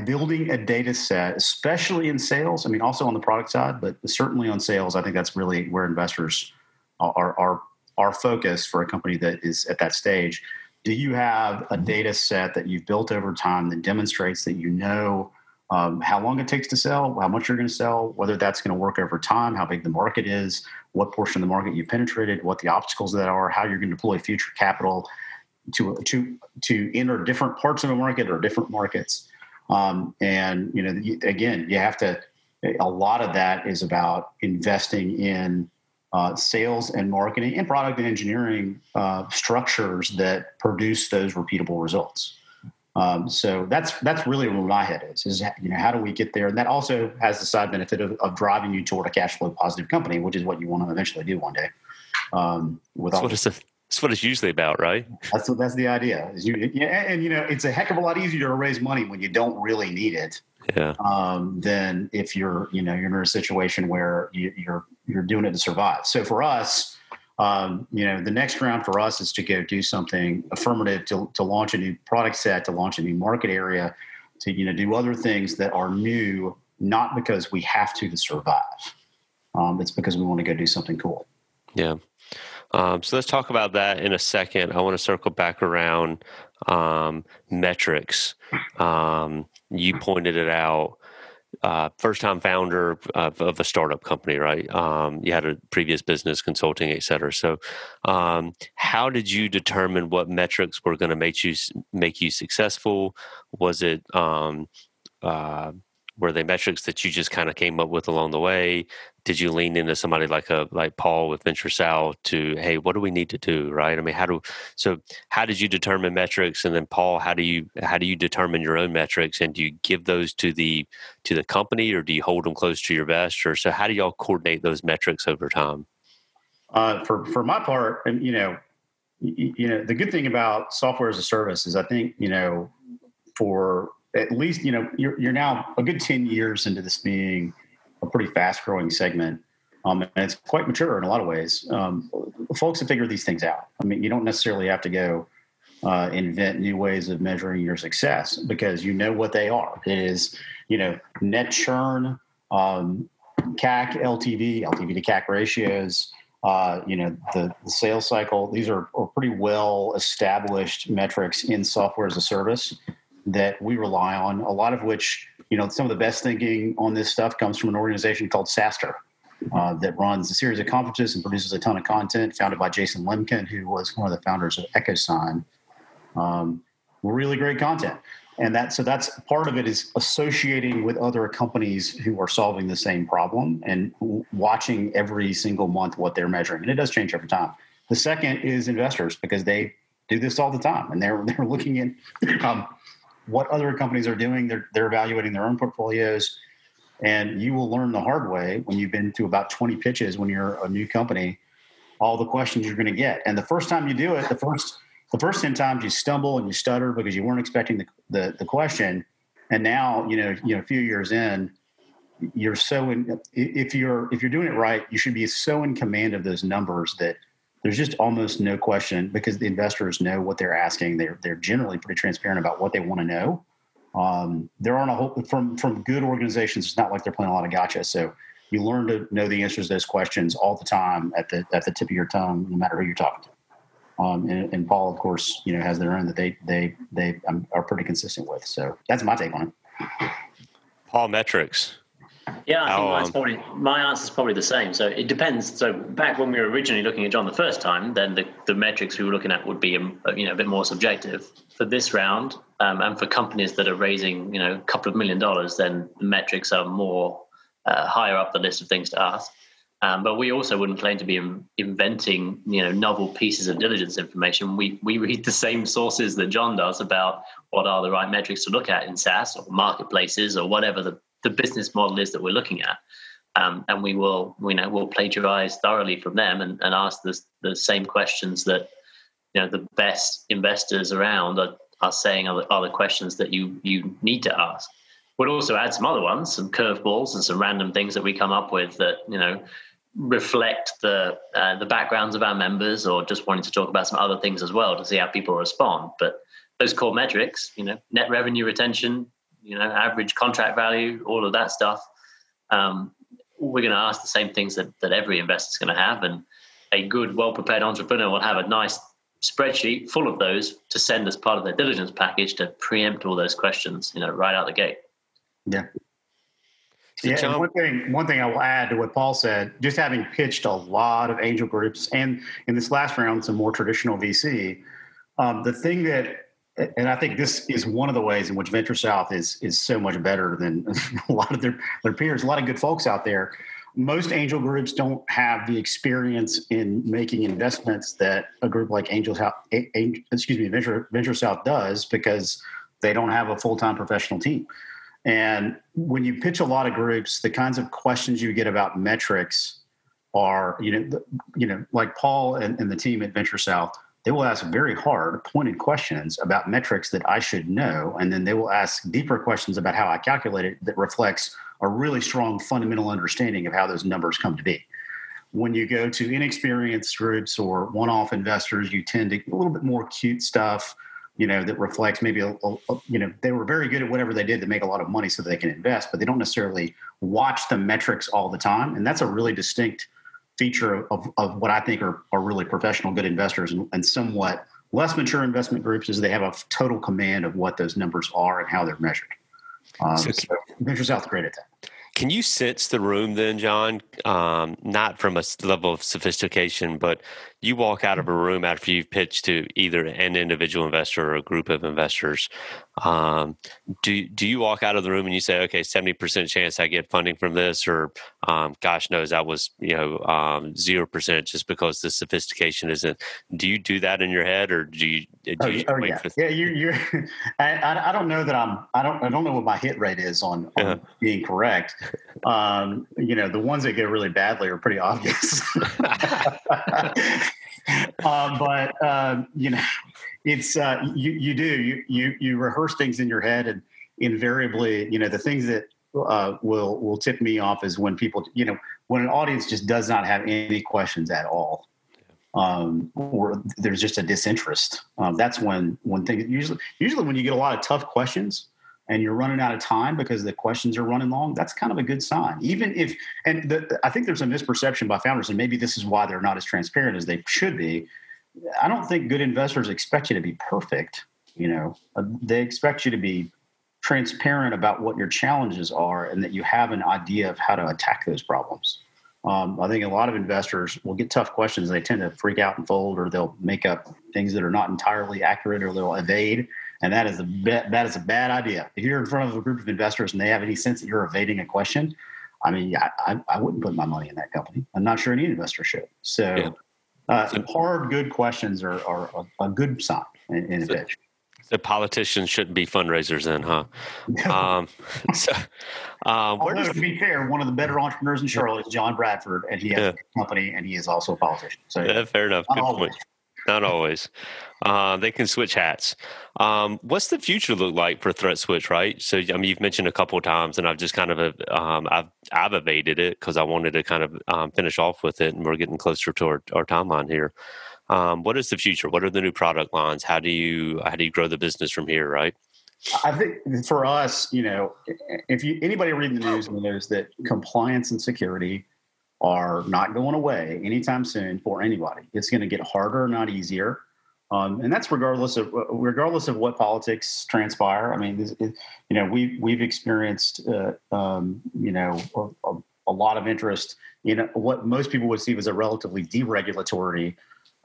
building a data set, especially in sales. I mean, also on the product side, but certainly on sales, I think that's really where investors are, are our focus for a company that is at that stage. Do you have a data set that you've built over time that demonstrates that you know um, how long it takes to sell, how much you're going to sell, whether that's going to work over time, how big the market is, what portion of the market you penetrated, what the obstacles that are, how you're going to deploy future capital to to to enter different parts of a market or different markets. Um, and you know, again, you have to. A lot of that is about investing in uh, sales and marketing and product and engineering uh, structures that produce those repeatable results. Um, so that's that's really where my head is. Is you know how do we get there? And that also has the side benefit of, of driving you toward a cash flow positive company, which is what you want to eventually do one day. Um, with that's, what it's, that's what it's usually about, right? That's what that's the idea. Is you, and, and you know it's a heck of a lot easier to raise money when you don't really need it. Yeah. Um, than if you're you know you're in a situation where you, you're you're doing it to survive. So for us um, you know, the next round for us is to go do something affirmative to, to launch a new product set, to launch a new market area, to you know do other things that are new, not because we have to to survive. Um, it's because we want to go do something cool. Yeah. Um, so let's talk about that in a second. I want to circle back around um, metrics. Um, you pointed it out uh, first time founder of, of, a startup company, right? Um, you had a previous business, consulting, et cetera. So, um, how did you determine what metrics were going to make you make you successful? Was it um, uh, were they metrics that you just kind of came up with along the way? Did you lean into somebody like a like Paul with Venture South to hey, what do we need to do, right? I mean, how do so? How did you determine metrics, and then Paul, how do you how do you determine your own metrics, and do you give those to the to the company, or do you hold them close to your vest, or so? How do y'all coordinate those metrics over time? Uh, for for my part, and you know, you, know, the good thing about software as a service is I think you know, for at least you know, you're you're now a good ten years into this being a pretty fast growing segment. Um, and it's quite mature in a lot of ways. Um, folks have figured these things out. I mean, you don't necessarily have to go uh, invent new ways of measuring your success because you know what they are. It is, you know, net churn, um, CAC, LTV, LTV to CAC ratios, uh, you know, the, the, sales cycle. These are, are pretty well established metrics in software as a service that we rely on, a lot of which you know, some of the best thinking on this stuff comes from an organization called SaaStr. uh, that runs a series of conferences and produces a ton of content, founded by Jason Lemkin, who was one of the founders of EchoSign. Um, really great content. And that so that's part of it is associating with other companies who are solving the same problem and watching every single month what they're measuring. And it does change over time. The second is investors because they do this all the time and they're they're looking in um, what other companies are doing. They're, they're evaluating their own portfolios. And you will learn the hard way when you've been to about 20 pitches when you're a new company, all the questions you're going to get. And the first time you do it, the first the first 10 times you stumble and you stutter because you weren't expecting the, the, the question. And now, you know, you know, a few years in, you're so in, if you're if you're doing it right, you should be so in command of those numbers that – there's just almost no question because the investors know what they're asking. They're they're generally pretty transparent about what they want to know. Um, there aren't a whole from from good organizations. It's not like they're playing a lot of gotcha. So you learn to know the answers to those questions all the time at the at the tip of your tongue, no matter who you're talking to. Um, and, and, Paul, of course, you know, has their own that they they they um, are pretty consistent with. So that's my take on it. Paul metrics. Yeah, I think mine's um, probably my answer is probably the same. So it depends. So back when we were originally looking at John the first time, then the, the metrics we were looking at would be um, you know a bit more subjective. For this round, um, and for companies that are raising you know a couple of million dollars, then the metrics are more uh, higher up the list of things to ask. Um, but we also wouldn't claim to be inventing, you know, novel pieces of diligence information. We we read the same sources that John does about what are the right metrics to look at in SaaS or marketplaces or whatever the the business model is that we're looking at. Um, and we will, you know, we'll plagiarize thoroughly from them and, and ask the, the same questions that, you know, the best investors around are, are saying are the, are the questions that you you need to ask. We'll also add some other ones, some curveballs and some random things that we come up with that, you know, reflect the uh, the backgrounds of our members or just wanting to talk about some other things as well to see how people respond. But those core metrics, you know, net revenue retention, you know, average contract value, all of that stuff. Um, we're going to ask the same things that, that every investor is going to have. And a good, well prepared entrepreneur will have a nice spreadsheet full of those to send as part of their diligence package to preempt all those questions, you know, right out the gate. Yeah. yeah, one thing one thing I will add to what Paul said, just having pitched a lot of angel groups and in this last round some more traditional VC, um, the thing that and I think this is one of the ways in which Venture South is is so much better than a lot of their, their peers. A lot of good folks out there. most angel groups don't have the experience in making investments that a group like Angel South, excuse me, Venture Venture South does because they don't have a full time professional team. And when you pitch a lot of groups, the kinds of questions you get about metrics are, you know, you know, like Paul and, and the team at Venture South, they will ask very hard, pointed questions about metrics that I should know, and then they will ask deeper questions about how I calculate it that reflects a really strong fundamental understanding of how those numbers come to be. When you go to inexperienced groups or one-off investors, you tend to get a little bit more cute stuff, you know, that reflects maybe a, a, you know they were very good at whatever they did to make a lot of money so they can invest, but they don't necessarily watch the metrics all the time, and that's a really distinct feature of, of what I think are, are really professional good investors and, and somewhat less mature investment groups is they have a total command of what those numbers are and how they're measured. Um, so, so Venture South great at that. Can you sense the room then, John? Um, not from a level of sophistication, but you walk out of a room after you've pitched to either an individual investor or a group of investors. Um, do do you walk out of the room and you say, okay, seventy percent chance I get funding from this, or um, gosh knows that was you know um, zero percent just because the sophistication isn't. Do you do that in your head, or do you? Do oh, you oh yeah, for- yeah. You you. I, I don't know that I'm. I don't. I don't know what my hit rate is on, on uh-huh. being correct. Um, you know, the ones that go really badly are pretty obvious. uh, but um, you know, it's uh, you you do you you you rehearse things in your head, and invariably, you know, the things that uh, will will tip me off is when people, you know, when an audience just does not have any questions at all, um, or there's just a disinterest. Um, that's when when things usually usually when you get a lot of tough questions and you're running out of time because the questions are running long, that's kind of a good sign. Even if, and the, I think there's a misperception by founders, and maybe this is why they're not as transparent as they should be. I don't think good investors expect you to be perfect. You know, uh, they expect you to be transparent about what your challenges are and that you have an idea of how to attack those problems. Um, I think a lot of investors will get tough questions. They tend to freak out and fold, or they'll make up things that are not entirely accurate, or they'll evade and that is a that is a bad idea. If you're in front of a group of investors and they have any sense that you're evading a question, I mean, I, I, I wouldn't put my money in that company. I'm not sure any investor should. So, yeah. uh, hard, good questions are, are a, a good sign in, in so, a pitch. So politicians shouldn't be fundraisers then, huh? um, so, um, Although, to be fair, one of the better entrepreneurs in Charlotte is John Bradford, and he has yeah. a company, and he is also a politician. So, yeah, fair enough. Good point. Not always. Uh, they can switch hats. Um, what's the future look like for ThreatSwitch? Right. So, I mean, you've mentioned a couple times, and I've just kind of um, I've I've evaded it because I wanted to kind of um, finish off with it, and we're getting closer to our, our timeline here. Um, what is the future? What are the new product lines? How do you how do you grow the business from here? Right. I think for us, you know, if you anybody reading the news knows that compliance and security are not going away anytime soon for anybody. It's going to get harder, not easier. Um, and that's regardless of regardless of what politics transpire. I mean, it, you know, we we've experienced uh, um, you know a, a, lot of interest in what most people would see as a relatively deregulatory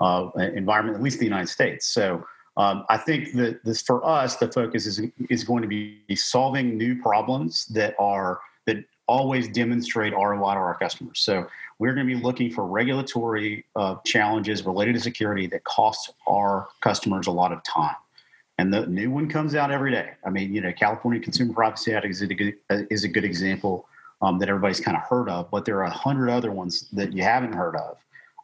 uh, environment, at least the United States. So. Um, I think that this for us, the focus is is going to be solving new problems that are always demonstrate ROI to our customers. So we're going to be looking for regulatory uh, challenges related to security that cost our customers a lot of time. And the new one comes out every day. I mean, you know, California Consumer Privacy Act is a good, is a good example um, that everybody's kind of heard of, but there are a hundred other ones that you haven't heard of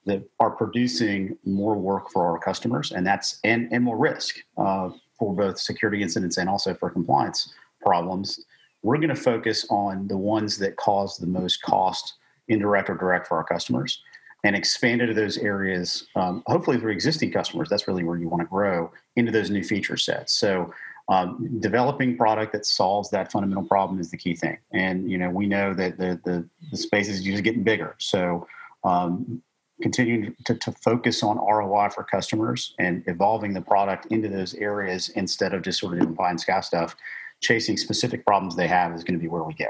that are producing more work for our customers, and that's and and more risk uh, for both security incidents and also for compliance problems we're going to focus on the ones that cause the most cost, indirect or direct, for our customers, and expand into those areas. Um, hopefully, for existing customers, that's really where you want to grow into those new feature sets. So, um, developing product that solves that fundamental problem is the key thing. And you know, we know that the the, the space is just getting bigger. So. Um, continuing to, to, focus on ROI for customers and evolving the product into those areas instead of just sort of doing sky stuff chasing specific problems they have is going to be where we go.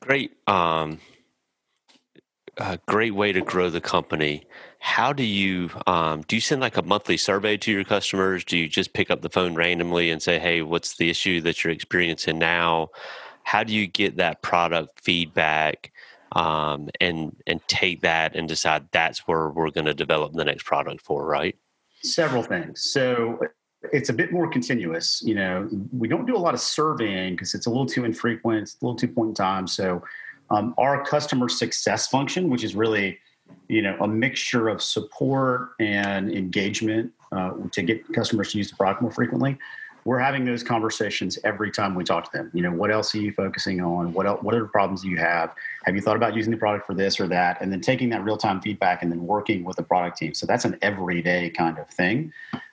Great, um, a great way to grow the company. How do you um, do? You send like a monthly survey to your customers? Do you just pick up the phone randomly and say, "Hey, what's the issue that you're experiencing now?" How do you get that product feedback? um, and and take that and decide that's where we're going to develop the next product for, right? Several things. So it's a bit more continuous. You know, we don't do a lot of surveying because it's a little too infrequent. It's a little too point in time. So um, our customer success function, which is really you know a mixture of support and engagement uh, to get customers to use the product more frequently we're having those conversations every time we talk to them you know what else are you focusing on what else, what are the problems you have have you thought about using the product for this or that and then taking that real-time feedback and then working with the product team so that's an everyday kind of thing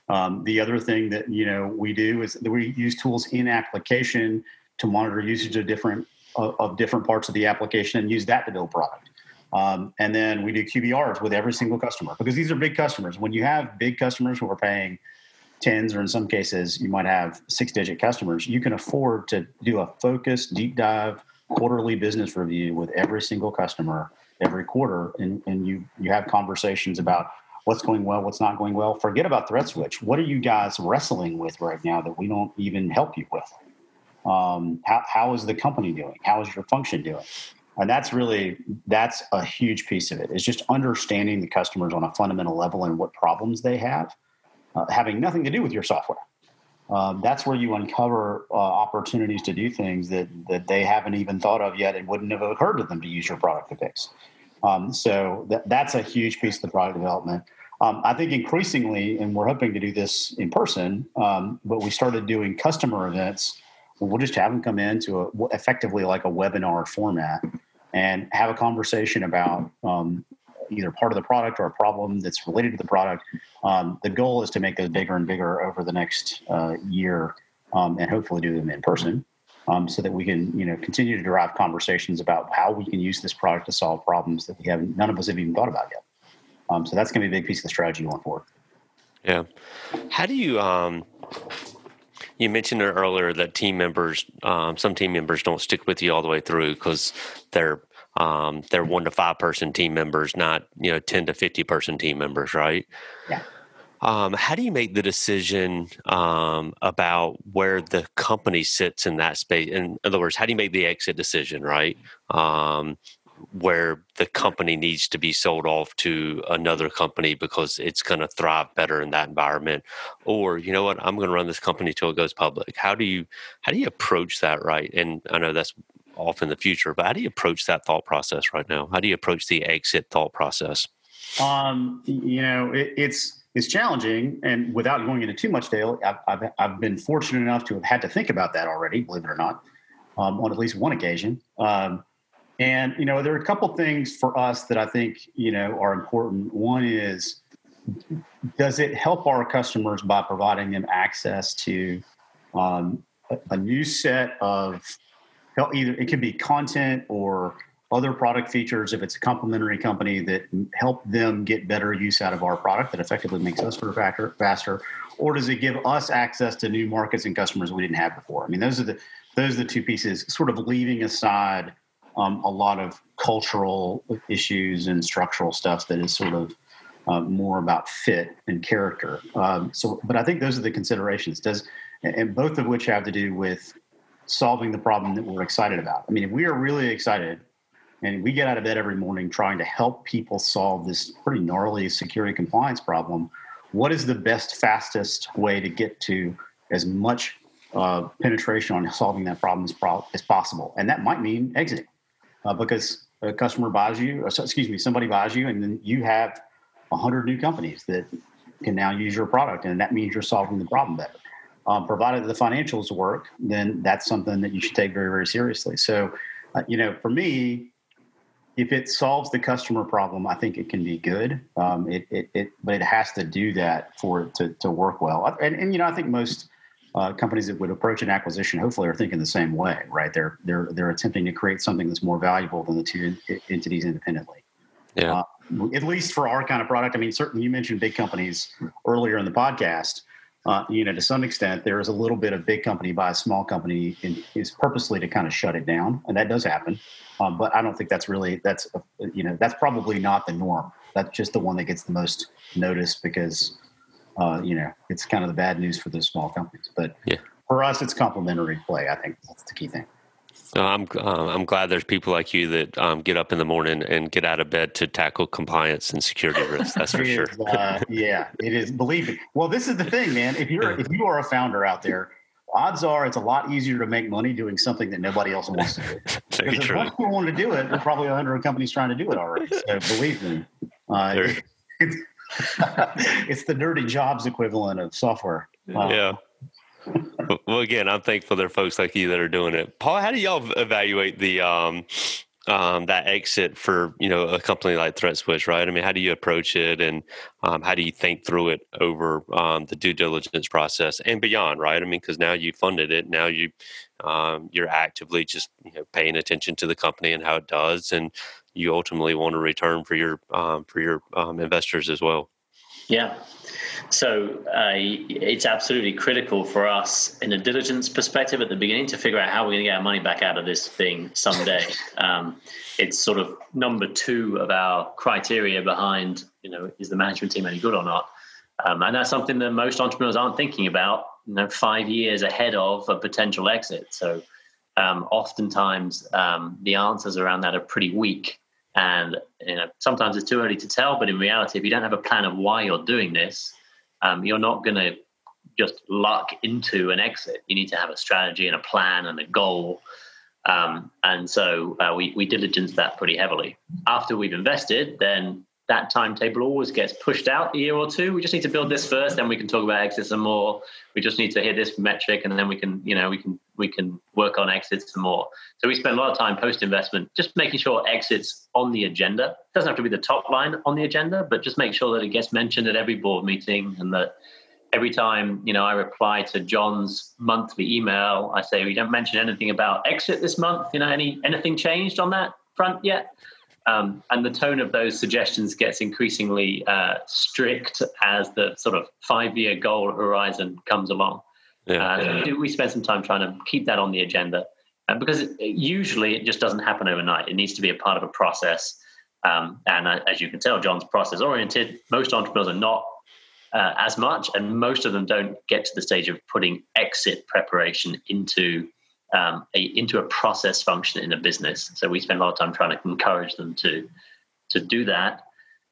um, the other thing that you know we do is that we use tools in application to monitor usage of different of, of different parts of the application and use that to build product um, and then we do QBRs with every single customer because these are big customers. When you have big customers who are paying tens, or in some cases, you might have six digit customers, you can afford to do a focused, deep dive quarterly business review with every single customer every quarter. And, and you, you have conversations about what's going well, what's not going well. Forget about ThreatSwitch. What are you guys wrestling with right now that we don't even help you with? Um, how, how is the company doing? How is your function doing? and that's really that's a huge piece of it is just understanding the customers on a fundamental level and what problems they have uh, having nothing to do with your software um, that's where you uncover uh, opportunities to do things that that they haven't even thought of yet and wouldn't have occurred to them to use your product to fix um, so that, that's a huge piece of the product development um, I think increasingly, and we're hoping to do this in person, um, but we started doing customer events we'll just have them come into a, effectively like a webinar format and have a conversation about um, either part of the product or a problem that's related to the product. Um, the goal is to make those bigger and bigger over the next uh, year, um, and hopefully do them in person, um, so that we can you know continue to drive conversations about how we can use this product to solve problems that we have none of us have even thought about yet. Um, so that's going to be a big piece of the strategy going forward. Yeah. How do you um you mentioned earlier that team members, um, some team members don't stick with you all the way through because they're um, they're one to five person team members, not you know ten to fifty person team members, right? Yeah. Um, how do you make the decision um, about where the company sits in that space? In other words, how do you make the exit decision, right? Um, where the company needs to be sold off to another company because it's going to thrive better in that environment. Or you know what? I'm going to run this company till it goes public. How do you how do you approach that right? And i know that's off in the future but how do you approach that thought process right now? How do you approach the exit thought process? Um you know it, it's it's challenging and without going into too much detail I've, I've, I've been fortunate enough to have had to think about that already believe it or not um, on at least one occasion. Um, and you know, there are a couple things for us that I think you know are important. One is, does it help our customers by providing them access to um, a, a new set of either it can be content or other product features if it's a complementary company that help them get better use out of our product that effectively makes us faster, faster or does it give us access to new markets and customers we didn't have before i mean those are the those are the two pieces sort of leaving aside um, a lot of cultural issues and structural stuff that is sort of uh, more about fit and character. Um, so, but I think those are the considerations. Does and both of which have to do with solving the problem that we're excited about. I mean, if we are really excited and we get out of bed every morning trying to help people solve this pretty gnarly security compliance problem, what is the best, fastest way to get to as much uh, penetration on solving that problem as, pro- as possible? And that might mean exiting uh, because a customer buys you, excuse me, somebody buys you, and then you have hundred new companies that can now use your product, and that means you're solving the problem better. Um, provided the financials work, then that's something that you should take very, very seriously. So, uh, you know, for me, if it solves the customer problem, I think it can be good. Um, it, it, it, but it has to do that for it to, to work well. And, and you know, I think most uh, companies that would approach an acquisition hopefully are thinking the same way, right? They're they're they're attempting to create something that's more valuable than the two entities independently. Yeah. Uh, at least for our kind of product. I mean, certainly you mentioned big companies earlier in the podcast. Uh, you know, to some extent, there is a little bit of big company by a small company in, is purposely to kind of shut it down, and that does happen. Um, but I don't think that's really that's you know that's probably not the norm. That's just the one that gets the most notice because uh, you know, it's kind of the bad news for those small companies. But yeah. for us, it's complementary play. I think that's the key thing. I'm um, I'm glad there's people like you that um, get up in the morning and get out of bed to tackle compliance and security risks. That's for sure. Is, uh, yeah, it is. Believe me. Well, this is the thing, man. If you're if you are a founder out there, odds are it's a lot easier to make money doing something that nobody else wants to do. Because true. if most people want to do it, there's probably a hundred companies trying to do it already. So believe me, uh, There- it's, it's the dirty jobs equivalent of software. Uh, yeah. Well, again, I'm thankful there are folks like you that are doing it. Paul, how do y'all evaluate the um, um, that exit for you know a company like ThreatSwitch, right? I mean, how do you approach it, and um, how do you think through it over um, the due diligence process and beyond, right? I mean, because now you funded it, now you um, you're actively just you know paying attention to the company and how it does, and you ultimately want to return for your um, for your um, investors as well. Yeah. So uh, it's absolutely critical for us in a diligence perspective at the beginning to figure out how we're going to get our money back out of this thing someday. um, it's sort of number two of our criteria behind, you know, is the management team any good or not? Um, and that's something that most entrepreneurs aren't thinking about, you know, five years ahead of a potential exit. So um, oftentimes um, the answers around that are pretty weak. And you know, sometimes it's too early to tell, but in reality, if you don't have a plan of why you're doing this, um, you're not going to just luck into an exit. You need to have a strategy and a plan and a goal. Um, and so uh, we, we diligence that pretty heavily. After we've invested, then that timetable always gets pushed out a year or two. We just need to build this first, then we can talk about exits some more. We just need to hit this metric, and then we can, you know, we can we can work on exits some more. So we spend a lot of time post investment just making sure exits on the agenda. It doesn't have to be the top line on the agenda, but just make sure that it gets mentioned at every board meeting, and that every time you know I reply to John's monthly email, I say we don't mention anything about exit this month. You know, any anything changed on that front yet? Um, and the tone of those suggestions gets increasingly uh, strict as the sort of five-year goal horizon comes along. Yeah. Uh, we spend some time trying to keep that on the agenda uh, because it, usually it just doesn't happen overnight. It needs to be a part of a process. Um, and uh, as you can tell, John's process oriented. Most entrepreneurs are not uh, as much, and most of them don't get to the stage of putting exit preparation into um, a, into a process function in a business. So we spend a lot of time trying to encourage them to to do that.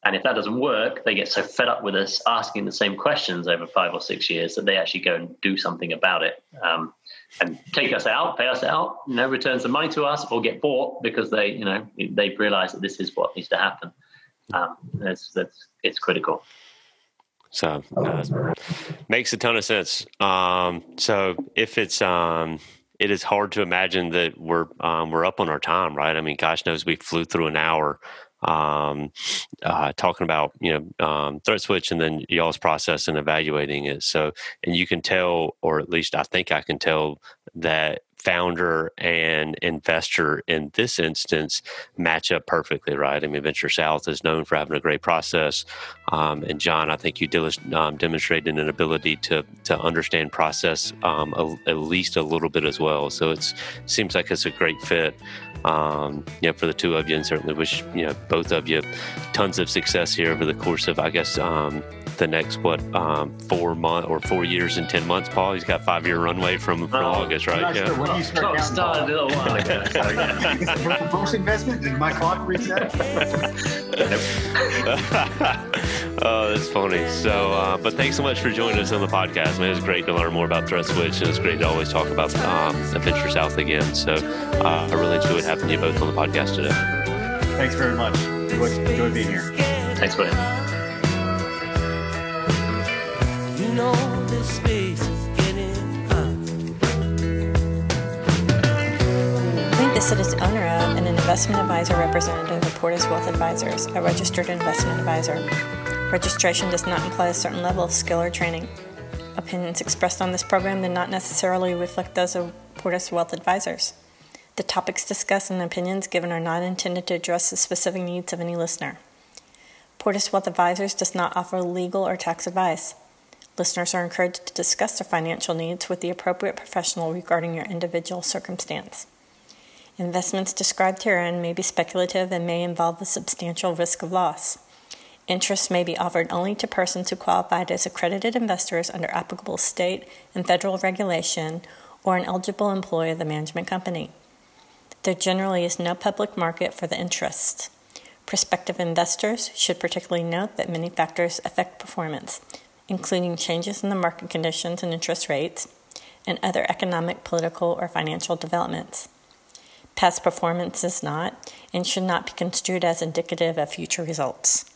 And if that doesn't work, they get so fed up with us asking the same questions over five or six years that they actually go and do something about it um, and take us out, pay us out, you know, returns the money to us, or get bought because they, you know, they've realised that this is what needs to happen. Um, that's that's it's critical. So uh, makes a ton of sense. Um, so if it's um, it is hard to imagine that we're um, we're up on our time, right? I mean, gosh knows we flew through an hour um, uh, talking about you know um, ThreatSwitch and then y'all's process and evaluating it. So, and you can tell, or at least I think I can tell that founder and investor in this instance match up perfectly, right? I mean, Venture South is known for having a great process, um, and John, I think you dil- um, demonstrated an ability to to understand process um, a, at least a little bit as well. So it seems like it's a great fit. Um, you know, for the two of you, and certainly wish you know both of you tons of success here over the course of, I guess, um, the next what um, four month or four years and ten months. Paul, he's got five year runway from, from Oh, August, right? I'm not sure when you start Clock counting, started a little while ago. So, yeah. First investment? Did my clock reset? oh, that's funny. So, uh, but thanks so much for joining us on the podcast. Man, it was great to learn more about ThreatSwitch, and it's great to always talk about um, Adventure South again. So, uh, I really enjoyed having you both on the podcast today. Thanks very much. Enjoy, enjoy being here. Thanks, William. This is owner of and an investment advisor representative of Portis Wealth Advisors, a registered investment advisor. Registration does not imply a certain level of skill or training. Opinions expressed on this program do not necessarily reflect those of Portis Wealth Advisors. The topics discussed and opinions given are not intended to address the specific needs of any listener. Portis Wealth Advisors does not offer legal or tax advice. Listeners are encouraged to discuss their financial needs with the appropriate professional regarding your individual circumstance. Investments described herein may be speculative and may involve a substantial risk of loss. Interest may be offered only to persons who qualified as accredited investors under applicable state and federal regulation or an eligible employee of the management company. There generally is no public market for the interests. Prospective investors should particularly note that many factors affect performance, including changes in the market conditions and interest rates, and other economic, political, or financial developments. Past performance is not and should not be construed as indicative of future results.